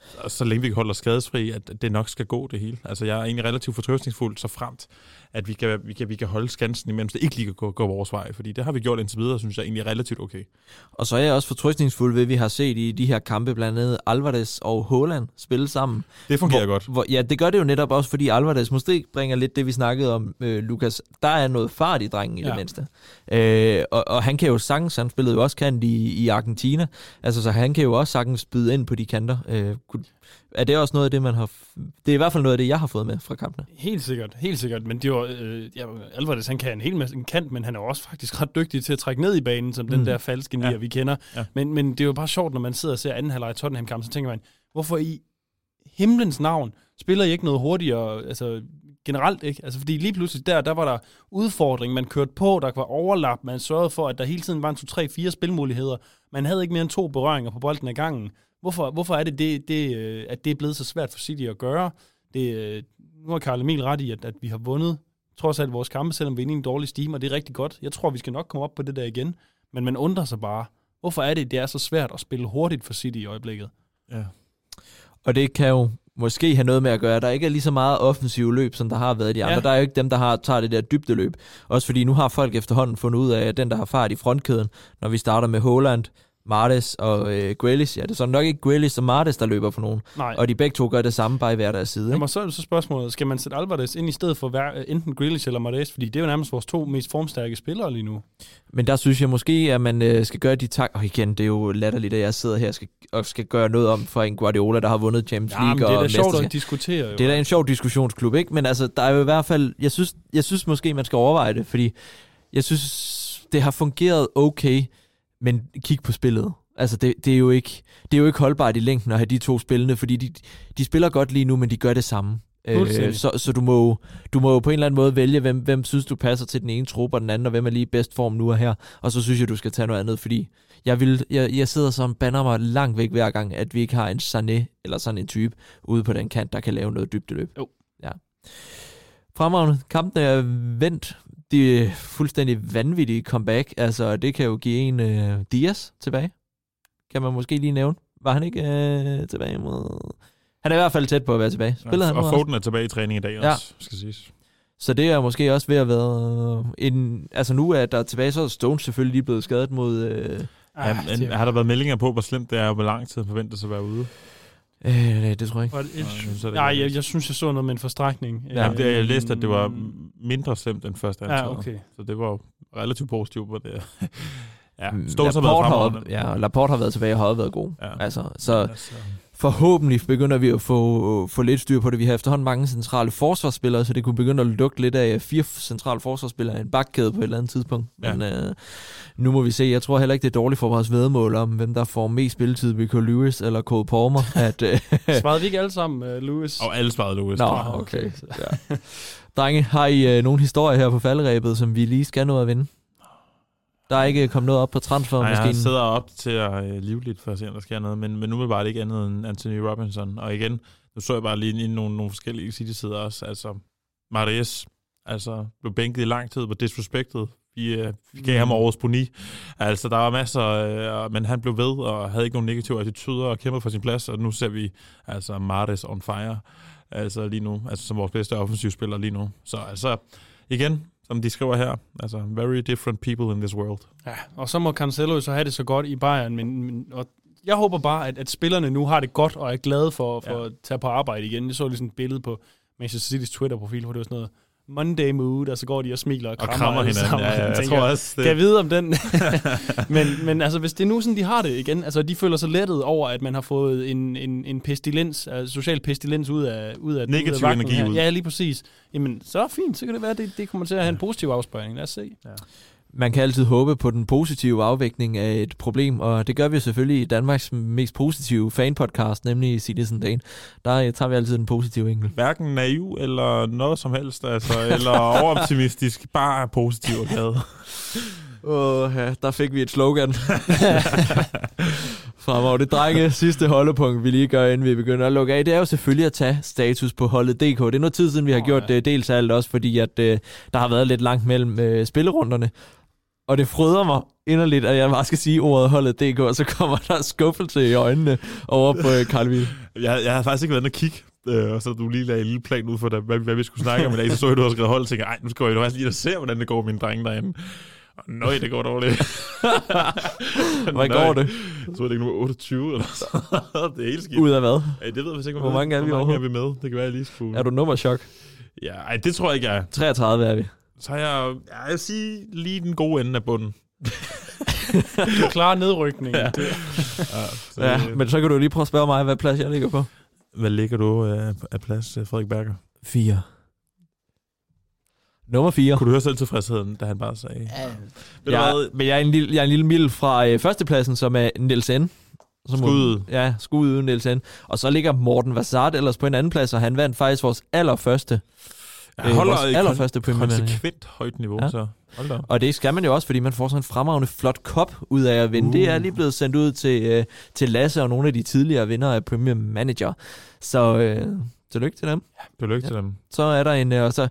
så, så længe vi holder skadesfri, at det nok skal gå det hele. Altså jeg er egentlig relativt fortrøstningsfuld, så fremt, at vi kan, vi kan, vi kan holde skansen, imens det ikke lige kan gå, gå vores vej, fordi det har vi gjort indtil videre, synes jeg egentlig er relativt okay. Og så er jeg også fortrøstningsfuld ved, at vi har set i de her kampe blandt andet Alvarez og Haaland spille sammen. Det fungerer hvor, godt. Hvor, ja, det gør det jo netop også, fordi Alvarez måske bringer lidt det, vi snakkede om, øh, Lukas. Der er noget fart i drengen i ja. Det mindste. Øh, og, og han kan jo sagtens, han spillede jo også kant i, i Argentina, altså så han kan jo også sagtens byde ind på de kanter. Øh, er det også noget af det, man har... f- Det er i hvert fald noget af det, jeg har fået med fra kampene. Helt sikkert, helt sikkert. Men det var, øh, ja, Alvarez, han kan en hel masse en kant, men han er også faktisk ret dygtig til at trække ned i banen, som mm. den der falske nier, Ja. vi kender. Ja. Men, men det er jo bare sjovt, når man sidder og ser anden halvleg i Tottenham-kamp, så tænker man, hvorfor i himlens navn spiller I ikke noget hurtigere, altså generelt ikke? Altså fordi lige pludselig der, der var der udfordring, man kørte på, der var overlap, man sørgede for, at der hele tiden var en 2, 3, 4 spilmuligheder. Man havde ikke mere end to berøringer på bolden ad gangen. Hvorfor, hvorfor er det, det, det, øh, at det er blevet så svært for City at gøre? Det, øh, nu har Karl Emil ret i, at, at vi har vundet trods alt vores kampe, selvom vi er inde i en dårlig stime, og det er rigtig godt. Jeg tror, vi skal nok komme op på det der igen. Men man undrer sig bare, hvorfor er det, det er så svært at spille hurtigt for City i øjeblikket? Ja. Og det kan jo måske have noget med at gøre, at der ikke er lige så meget offensiv løb, som der har været i de andre. Ja. Der er jo ikke dem, der har, tager det der dybdeløb. Også fordi nu har folk efterhånden fundet ud af, at den, der har fart i frontkæden, når vi starter med Holland, Martes og øh, Grealish, ja, det er så nok ikke Grealish og Martes, der løber for nogen. Nej. Og de begge to gør det samme, bare i hver deres side. Ikke? Jamen, så er det så spørgsmålet, skal man sætte Alvarez ind i stedet for hver, enten Grealish eller Mahrez? Fordi det er jo nærmest vores to mest formstærke spillere lige nu. Men der synes jeg måske, at man øh, skal gøre de tak... Og igen, det er jo latterligt, at jeg sidder her og skal, og skal gøre noget om for en Guardiola, der har vundet Champions League det er da sjovt at diskutere. Jo. Det er da en sjov diskussionsklub, ikke? Men altså, der er jo i hvert fald... Jeg synes, jeg synes måske, man skal overveje det, fordi jeg synes, det har fungeret okay, men kig på spillet. Altså, det, det, er jo ikke, det er jo ikke holdbart i længden at have de to spillende, fordi de, de spiller godt lige nu, men de gør det samme. Øh, så så du, må, du må jo på en eller anden måde vælge, hvem, hvem synes du passer til den ene truppe og den anden, og hvem er lige i bedst form nu og her. Og så synes jeg, du skal tage noget andet, fordi jeg, vil, jeg, jeg sidder som banner mig langt væk hver gang, at vi ikke har en Sané eller sådan en type ude på den kant, der kan lave noget dybdeløb. Jo. Ja. Fremragende. Kampen er vendt. Det er fuldstændig vanvittige comeback. Altså, det kan jo give en uh, Dias tilbage. Kan man måske lige nævne. Var han ikke uh, tilbage mod... Han er i hvert fald tæt på at være tilbage. Spillede han og? Foden er tilbage i træning i dag Ja. også, skal siges. Så det er måske også ved at være en... Altså nu er der tilbage, så er Stones selvfølgelig lige blevet skadet mod... Øh, Ja, men, har der været meldinger på, hvor slemt det er, og hvor lang tid forventes at være ude? Øh, nej, det tror jeg ikke. Var det et, Nej, jeg synes, at det nej, jeg, jeg synes, jeg så noget med en forstrækning. Ja, Ja, det, jeg læste, at det var mindre slemt end først antaget. Ja, okay. Så det var relativt positivt på det. ja, Mm, Stones har været fremragende. Ja, Laporte har været tilbage og har været god. Ja. Altså, så Altså, forhåbentlig begynder vi at få, få lidt styr på det. Vi har efterhånden mange centrale forsvarsspillere, så det kunne begynde at lugte lidt af fire centrale forsvarsspillere i en bakkæde på et eller andet tidspunkt. Ja. Men øh, nu må vi se. Jeg tror heller ikke, det er dårligt for vores vedmål om, hvem der får mest spilletid, Rico Lewis eller Cole Palmer. At, øh, Svarede vi ikke alle sammen, uh, Lewis? og alle svarede Louis. Nå, okay. Ja. Drenge, har I øh, nogle historier her på falderæbet, som vi lige skal nå at vinde? Der er ikke kommet noget op på Nej, jeg transfermaskinen. sidder op til at øh, live lidt for at se, om der sker noget, men, men nu er det bare ikke andet end Anthony Robinson. Og igen, nu så jeg bare lige ind i nogle, nogle forskellige City-sider også. Altså, Marius, altså, blev bænket i lang tid, var disrespected. Vi, øh, vi gav ham årets boni. Altså, der var masser, øh, men han blev ved og havde ikke nogen negative attityder og kæmpede for sin plads, og nu ser vi altså Martes on fire. Altså lige nu, altså som vores bedste offensivspiller lige nu. Så altså, igen, som de skriver her, altså, very different people in this world. Ja, og så må Cancelo så have det så godt i Bayern, men, men og jeg håber bare, at, at spillerne nu har det godt og er glade for, for ja. at tage på arbejde igen. Jeg så lige sådan et billede på Manchester City's Twitter-profil, hvor det var sådan noget Monday mood, og så går de og smiler og Og krammer, krammer alle hinanden. sammen. Ja, ja, jeg tænker, tror også, Kan jeg det, vide om den? men, men altså, hvis det er nu sådan, de har det igen, altså de føler sig lettet over, at man har fået en, en, en pestilens, altså social pestilens ud af, ud af Negativ ud af energi her. ud. Ja, lige præcis. Jamen, så fint, så kan det være, at det, det kommer til at have en positiv afspejling. Lad os se. Man kan altid håbe på den positive afvækning af et problem, og det gør vi selvfølgelig i Danmarks mest positive fanpodcast, nemlig Citizen Dane. Der øh, tager vi altid den positive enkel. hverken naiv eller noget som helst, altså, eller overoptimistisk, bare positiv og glad. Åh, oh, ja, der fik vi et slogan. Fremover det drenge sidste holdepunkt, vi lige gør, inden vi begynder at lukke af, det er jo selvfølgelig at tage status på holdet DK. Det er noget tid siden, vi har Åh, gjort ja. det dels af alt også, fordi at, øh, der har været lidt langt mellem øh, spillerunderne. Og det fryder mig inderligt, at jeg bare skal sige ordet holdet DK, og så kommer der skuffelse i øjnene over på øh, Carl Wiel. Jeg, jeg har faktisk ikke været inde og kigge, øh, og så du lige lagde en lille plan ud for, hvad, hvad vi skulle snakke om i dag. Så så jeg, du har skrevet hold, og tænkte, ej, nu skal jeg jo lige og se, hvordan det går med mine drenge derinde. Nøj, det går dårligt. Hvad Nøj. går det? Jeg tror, det er nummer 28 eller så. det er helt skidt. Ud af hvad? Ej, det ved jeg faktisk ikke, Hvor mange er vi Hvor mange er vi med? Det kan være, jeg lige skulle... Er du nummerchok? Ja, ej, det tror jeg ikke, jeg er. 33 er vi. Så har jeg, ja, jeg vil sige, lige den gode ende af bunden. Du klarer nedrykningen. Ja. ja. det, Ja, så, Ja, øh, men så kan du lige prøve at spørge mig, hvad plads jeg ligger på. Hvad ligger du øh, af plads, øh, Frederik Berger? 4. Nummer 4. Kunne du høre selv tilfredsheden, da han bare sagde? Ja. Ved du Jeg, hvad? men jeg er en lille, jeg er en lille mild fra øh, førstepladsen, som er Niels N. Som Skud. Ja, skud uden Niels N. Og så ligger Morten Vassart ellers på en anden plads, og han vandt faktisk vores allerførste. Øh, holder vores allerførste Premier Manager. konsekvent højt niveau, Ja. ja. så hold da. Og det skal man jo også, fordi man får sådan en fremragende flot kop ud af at vinde. Uh. Det er lige blevet sendt ud til, øh, til Lasse og nogle af de tidligere vinder af Premier Manager. Så øh, tillykke til dem. Tillykke til dem. Så er der en, øh, og så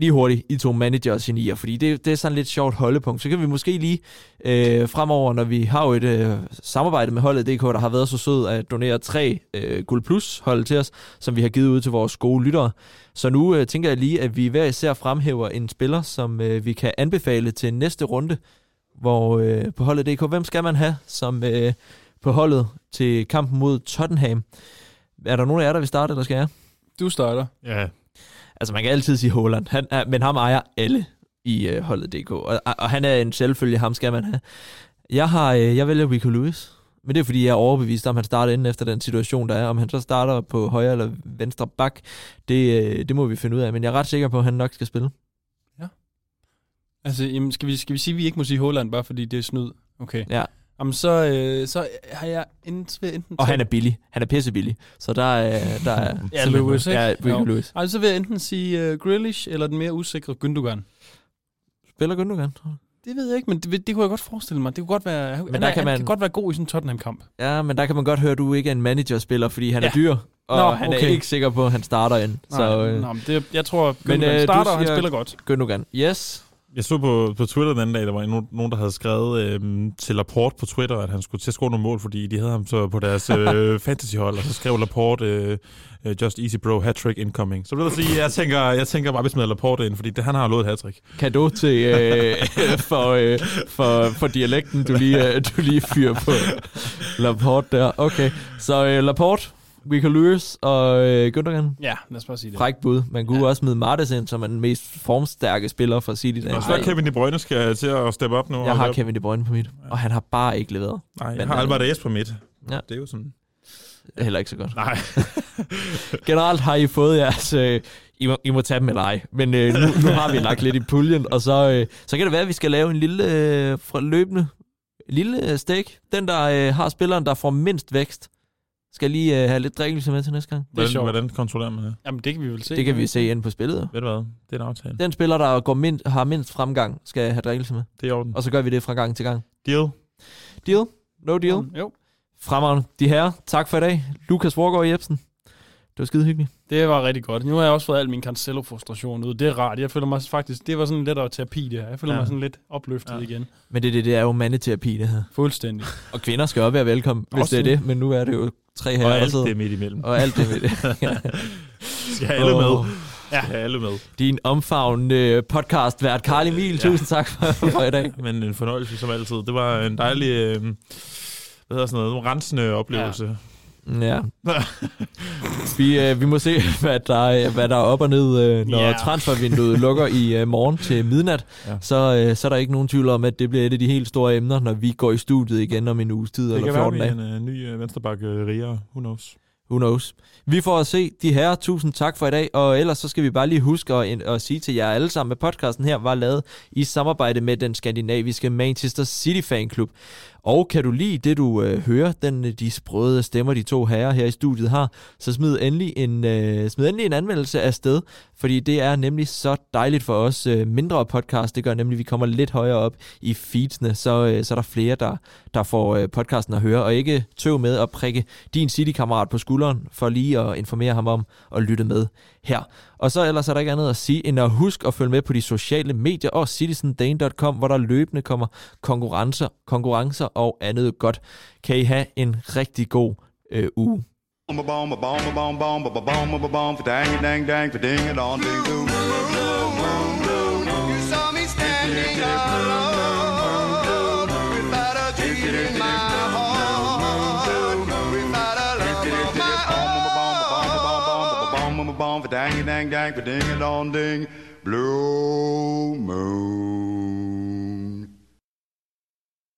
lige hurtigt, I to manager og genier, fordi det, det er sådan lidt sjovt holdepunkt. Så kan vi måske lige øh, fremover, når vi har jo et øh, samarbejde med holdet DK, der har været så sød at donere tre øh, Guld Plus hold til os, som vi har givet ud til vores gode lyttere. Så nu øh, tænker jeg lige, at vi hver især fremhæver en spiller, som øh, vi kan anbefale til næste runde, hvor øh, på holdet DK, hvem skal man have som øh, på holdet til kampen mod Tottenham? Er der nogen af jer, der vil starte, eller skal jeg? Du starter. Ja, Altså, man kan altid sige Holland, han er, men ham ejer alle i øh, holdet DK, og, og han er en selvfølge, ham skal man have. Jeg har, øh, jeg vælger Rico Lewis, men det er fordi, jeg er overbevist om, han starter inden efter den situation, der er. Om han så starter på højre eller venstre bak, det, øh, det må vi finde ud af, men jeg er ret sikker på, at han nok skal spille. Altså, jamen, skal, vi, skal vi sige, at vi ikke må sige Holland, bare fordi det er snyd? Okay. Ja. Jamen, så, øh, så har jeg enten, enten Og han er billig. Han er pisse billig. Så der er... Der er Ja, Lewis, ikke? Ja, Rico Jo. Lewis. Altså, så vil jeg enten sige uh, Grealish, eller den mere usikre Gündogan. Spiller Gündogan, tror? Det ved jeg ikke, men det, det kunne jeg godt forestille mig. Det kunne godt være, Men han, der er- kan han man- kan godt være god i sådan en Tottenham-kamp. Ja, men der kan man godt høre, at du ikke er en managerspiller, fordi han er Ja. dyr. Og Nå, han er okay. ikke sikker på, at han starter ind. Så Nej, øh, nå, men det, jeg tror, Gündogan Men, øh, starter, og han spiller godt. Gündogan. Yes. Jeg så på, på Twitter den anden dag, der var nogen, der havde skrevet øhm, til Laporte på Twitter, at han skulle til at score nogle mål, fordi de havde ham så på deres øh, fantasyhold, og så skrev Laporte, øh, øh, just easy bro, hat-trick incoming. Så vil jeg sige, jeg tænker, jeg tænker bare, vi smider Laporte ind, fordi det, han har lovet et hat-trick. Kado til øh, for, øh, for, for dialekten, du lige, øh, du lige fyrer på Laporte der. Okay, så øh, Laporte, Rico Lewis og øh, Gündogan. Ja, lad os bare sige det. Fræk bud. Man kunne ja. også smide Martes ind, som er den mest formstærke spiller for City. Og så Kevin De Bruyne skal til at steppe op nu. Jeg har Kevin De Bruyne på mit, og han har bare ikke leveret. Nej, jeg har øh, Albert Ayes på midt. Ja. Det er jo sådan... Det er heller ikke så godt. Nej. Generelt har I fået jeres... Øh, I, må, I må tage dem eller ej. Men øh, nu, nu har vi lagt lidt i puljen, og så, øh, så kan det være, at vi skal lave en lille øh, fra løbende lille øh, stik. Den, der øh, har spilleren, der får mindst vækst, skal lige øh, have lidt drikkelse med til næste gang. Det er Hvordan, sjovt. hvordan kontrollerer man det? Jamen, det kan vi vel se. Det kan vi se inde på spillet. Ved du hvad? Det er en aftale. Den spiller, der går mind, har mindst fremgang, skal have drikkelse med. Det er i orden. Og så gør vi det fra gang til gang. Deal. Deal? No deal? Jo, Jo, Fremragende. De her, tak for i dag. Lukas Vorgård Jebsen. Det var skide hyggeligt. det var rigtig godt. Nu har jeg også fået al min Cancelo-frustration ud. Det er rart. Jeg føler mig faktisk... Det var sådan lidt af terapi, det her. Jeg føler Ja. mig sådan lidt opløftet Ja. igen. Men det, det, det er jo mandeterapi, det her. Fuldstændig. Og kvinder skal også være velkommen, hvis Også det er det. det. Men nu er det jo tre her. Og alt det midt imellem. Og alt det med det. Ja. Skal have alle med. Åh, Ja. Skal have alle med. Din omfavnende podcast vært Karl Emil. Tusind tak for, for i dag. Men en fornøjelse som altid. Det var en dejlig, øh, hvad hedder sådan noget, en rensende oplevelse. Ja. Vi, øh, vi må se, hvad der, er- hvad der er op og ned, øh, når Ja. yeah. transfervinduet lukker i øh, morgen til midnat. Ja. Så, øh, så er der ikke nogen tvivl om, at det bliver et af de helt store emner, når vi går i studiet igen om en uges tid Det eller kan være, 14 vi dage. er en uh, ny uh, venstrebakke uh, Ria. Who knows? Who knows? Vi får at se de her. Tusind tak for i dag. Og ellers så skal vi bare lige huske at, at sige til jer alle sammen, at podcasten her var lavet i samarbejde med den skandinaviske Manchester City Fanklub. Og kan du lide det, du øh, hører, den, øh, de sprøde stemmer, de to herrer her i studiet har, så smid endelig en, øh, smid endelig en anmeldelse af sted, fordi det er nemlig så dejligt for os øh, mindre podcast. Det gør nemlig, at vi kommer lidt højere op i feedsene, så, øh, så er der flere, der, der får øh, podcasten at høre, og ikke tøv med at prikke din City-kammerat på skulderen, for lige at informere ham om at lytte med her. Og så ellers er der ikke andet at sige, end at huske at følge med på de sociale medier og citizendane.com, hvor der løbende kommer konkurrencer, konkurrencer og andet godt. Kan I have en rigtig god øh, uge. You saw me standing alone. dong, dang dang dang, ding a dong ding, blue moon.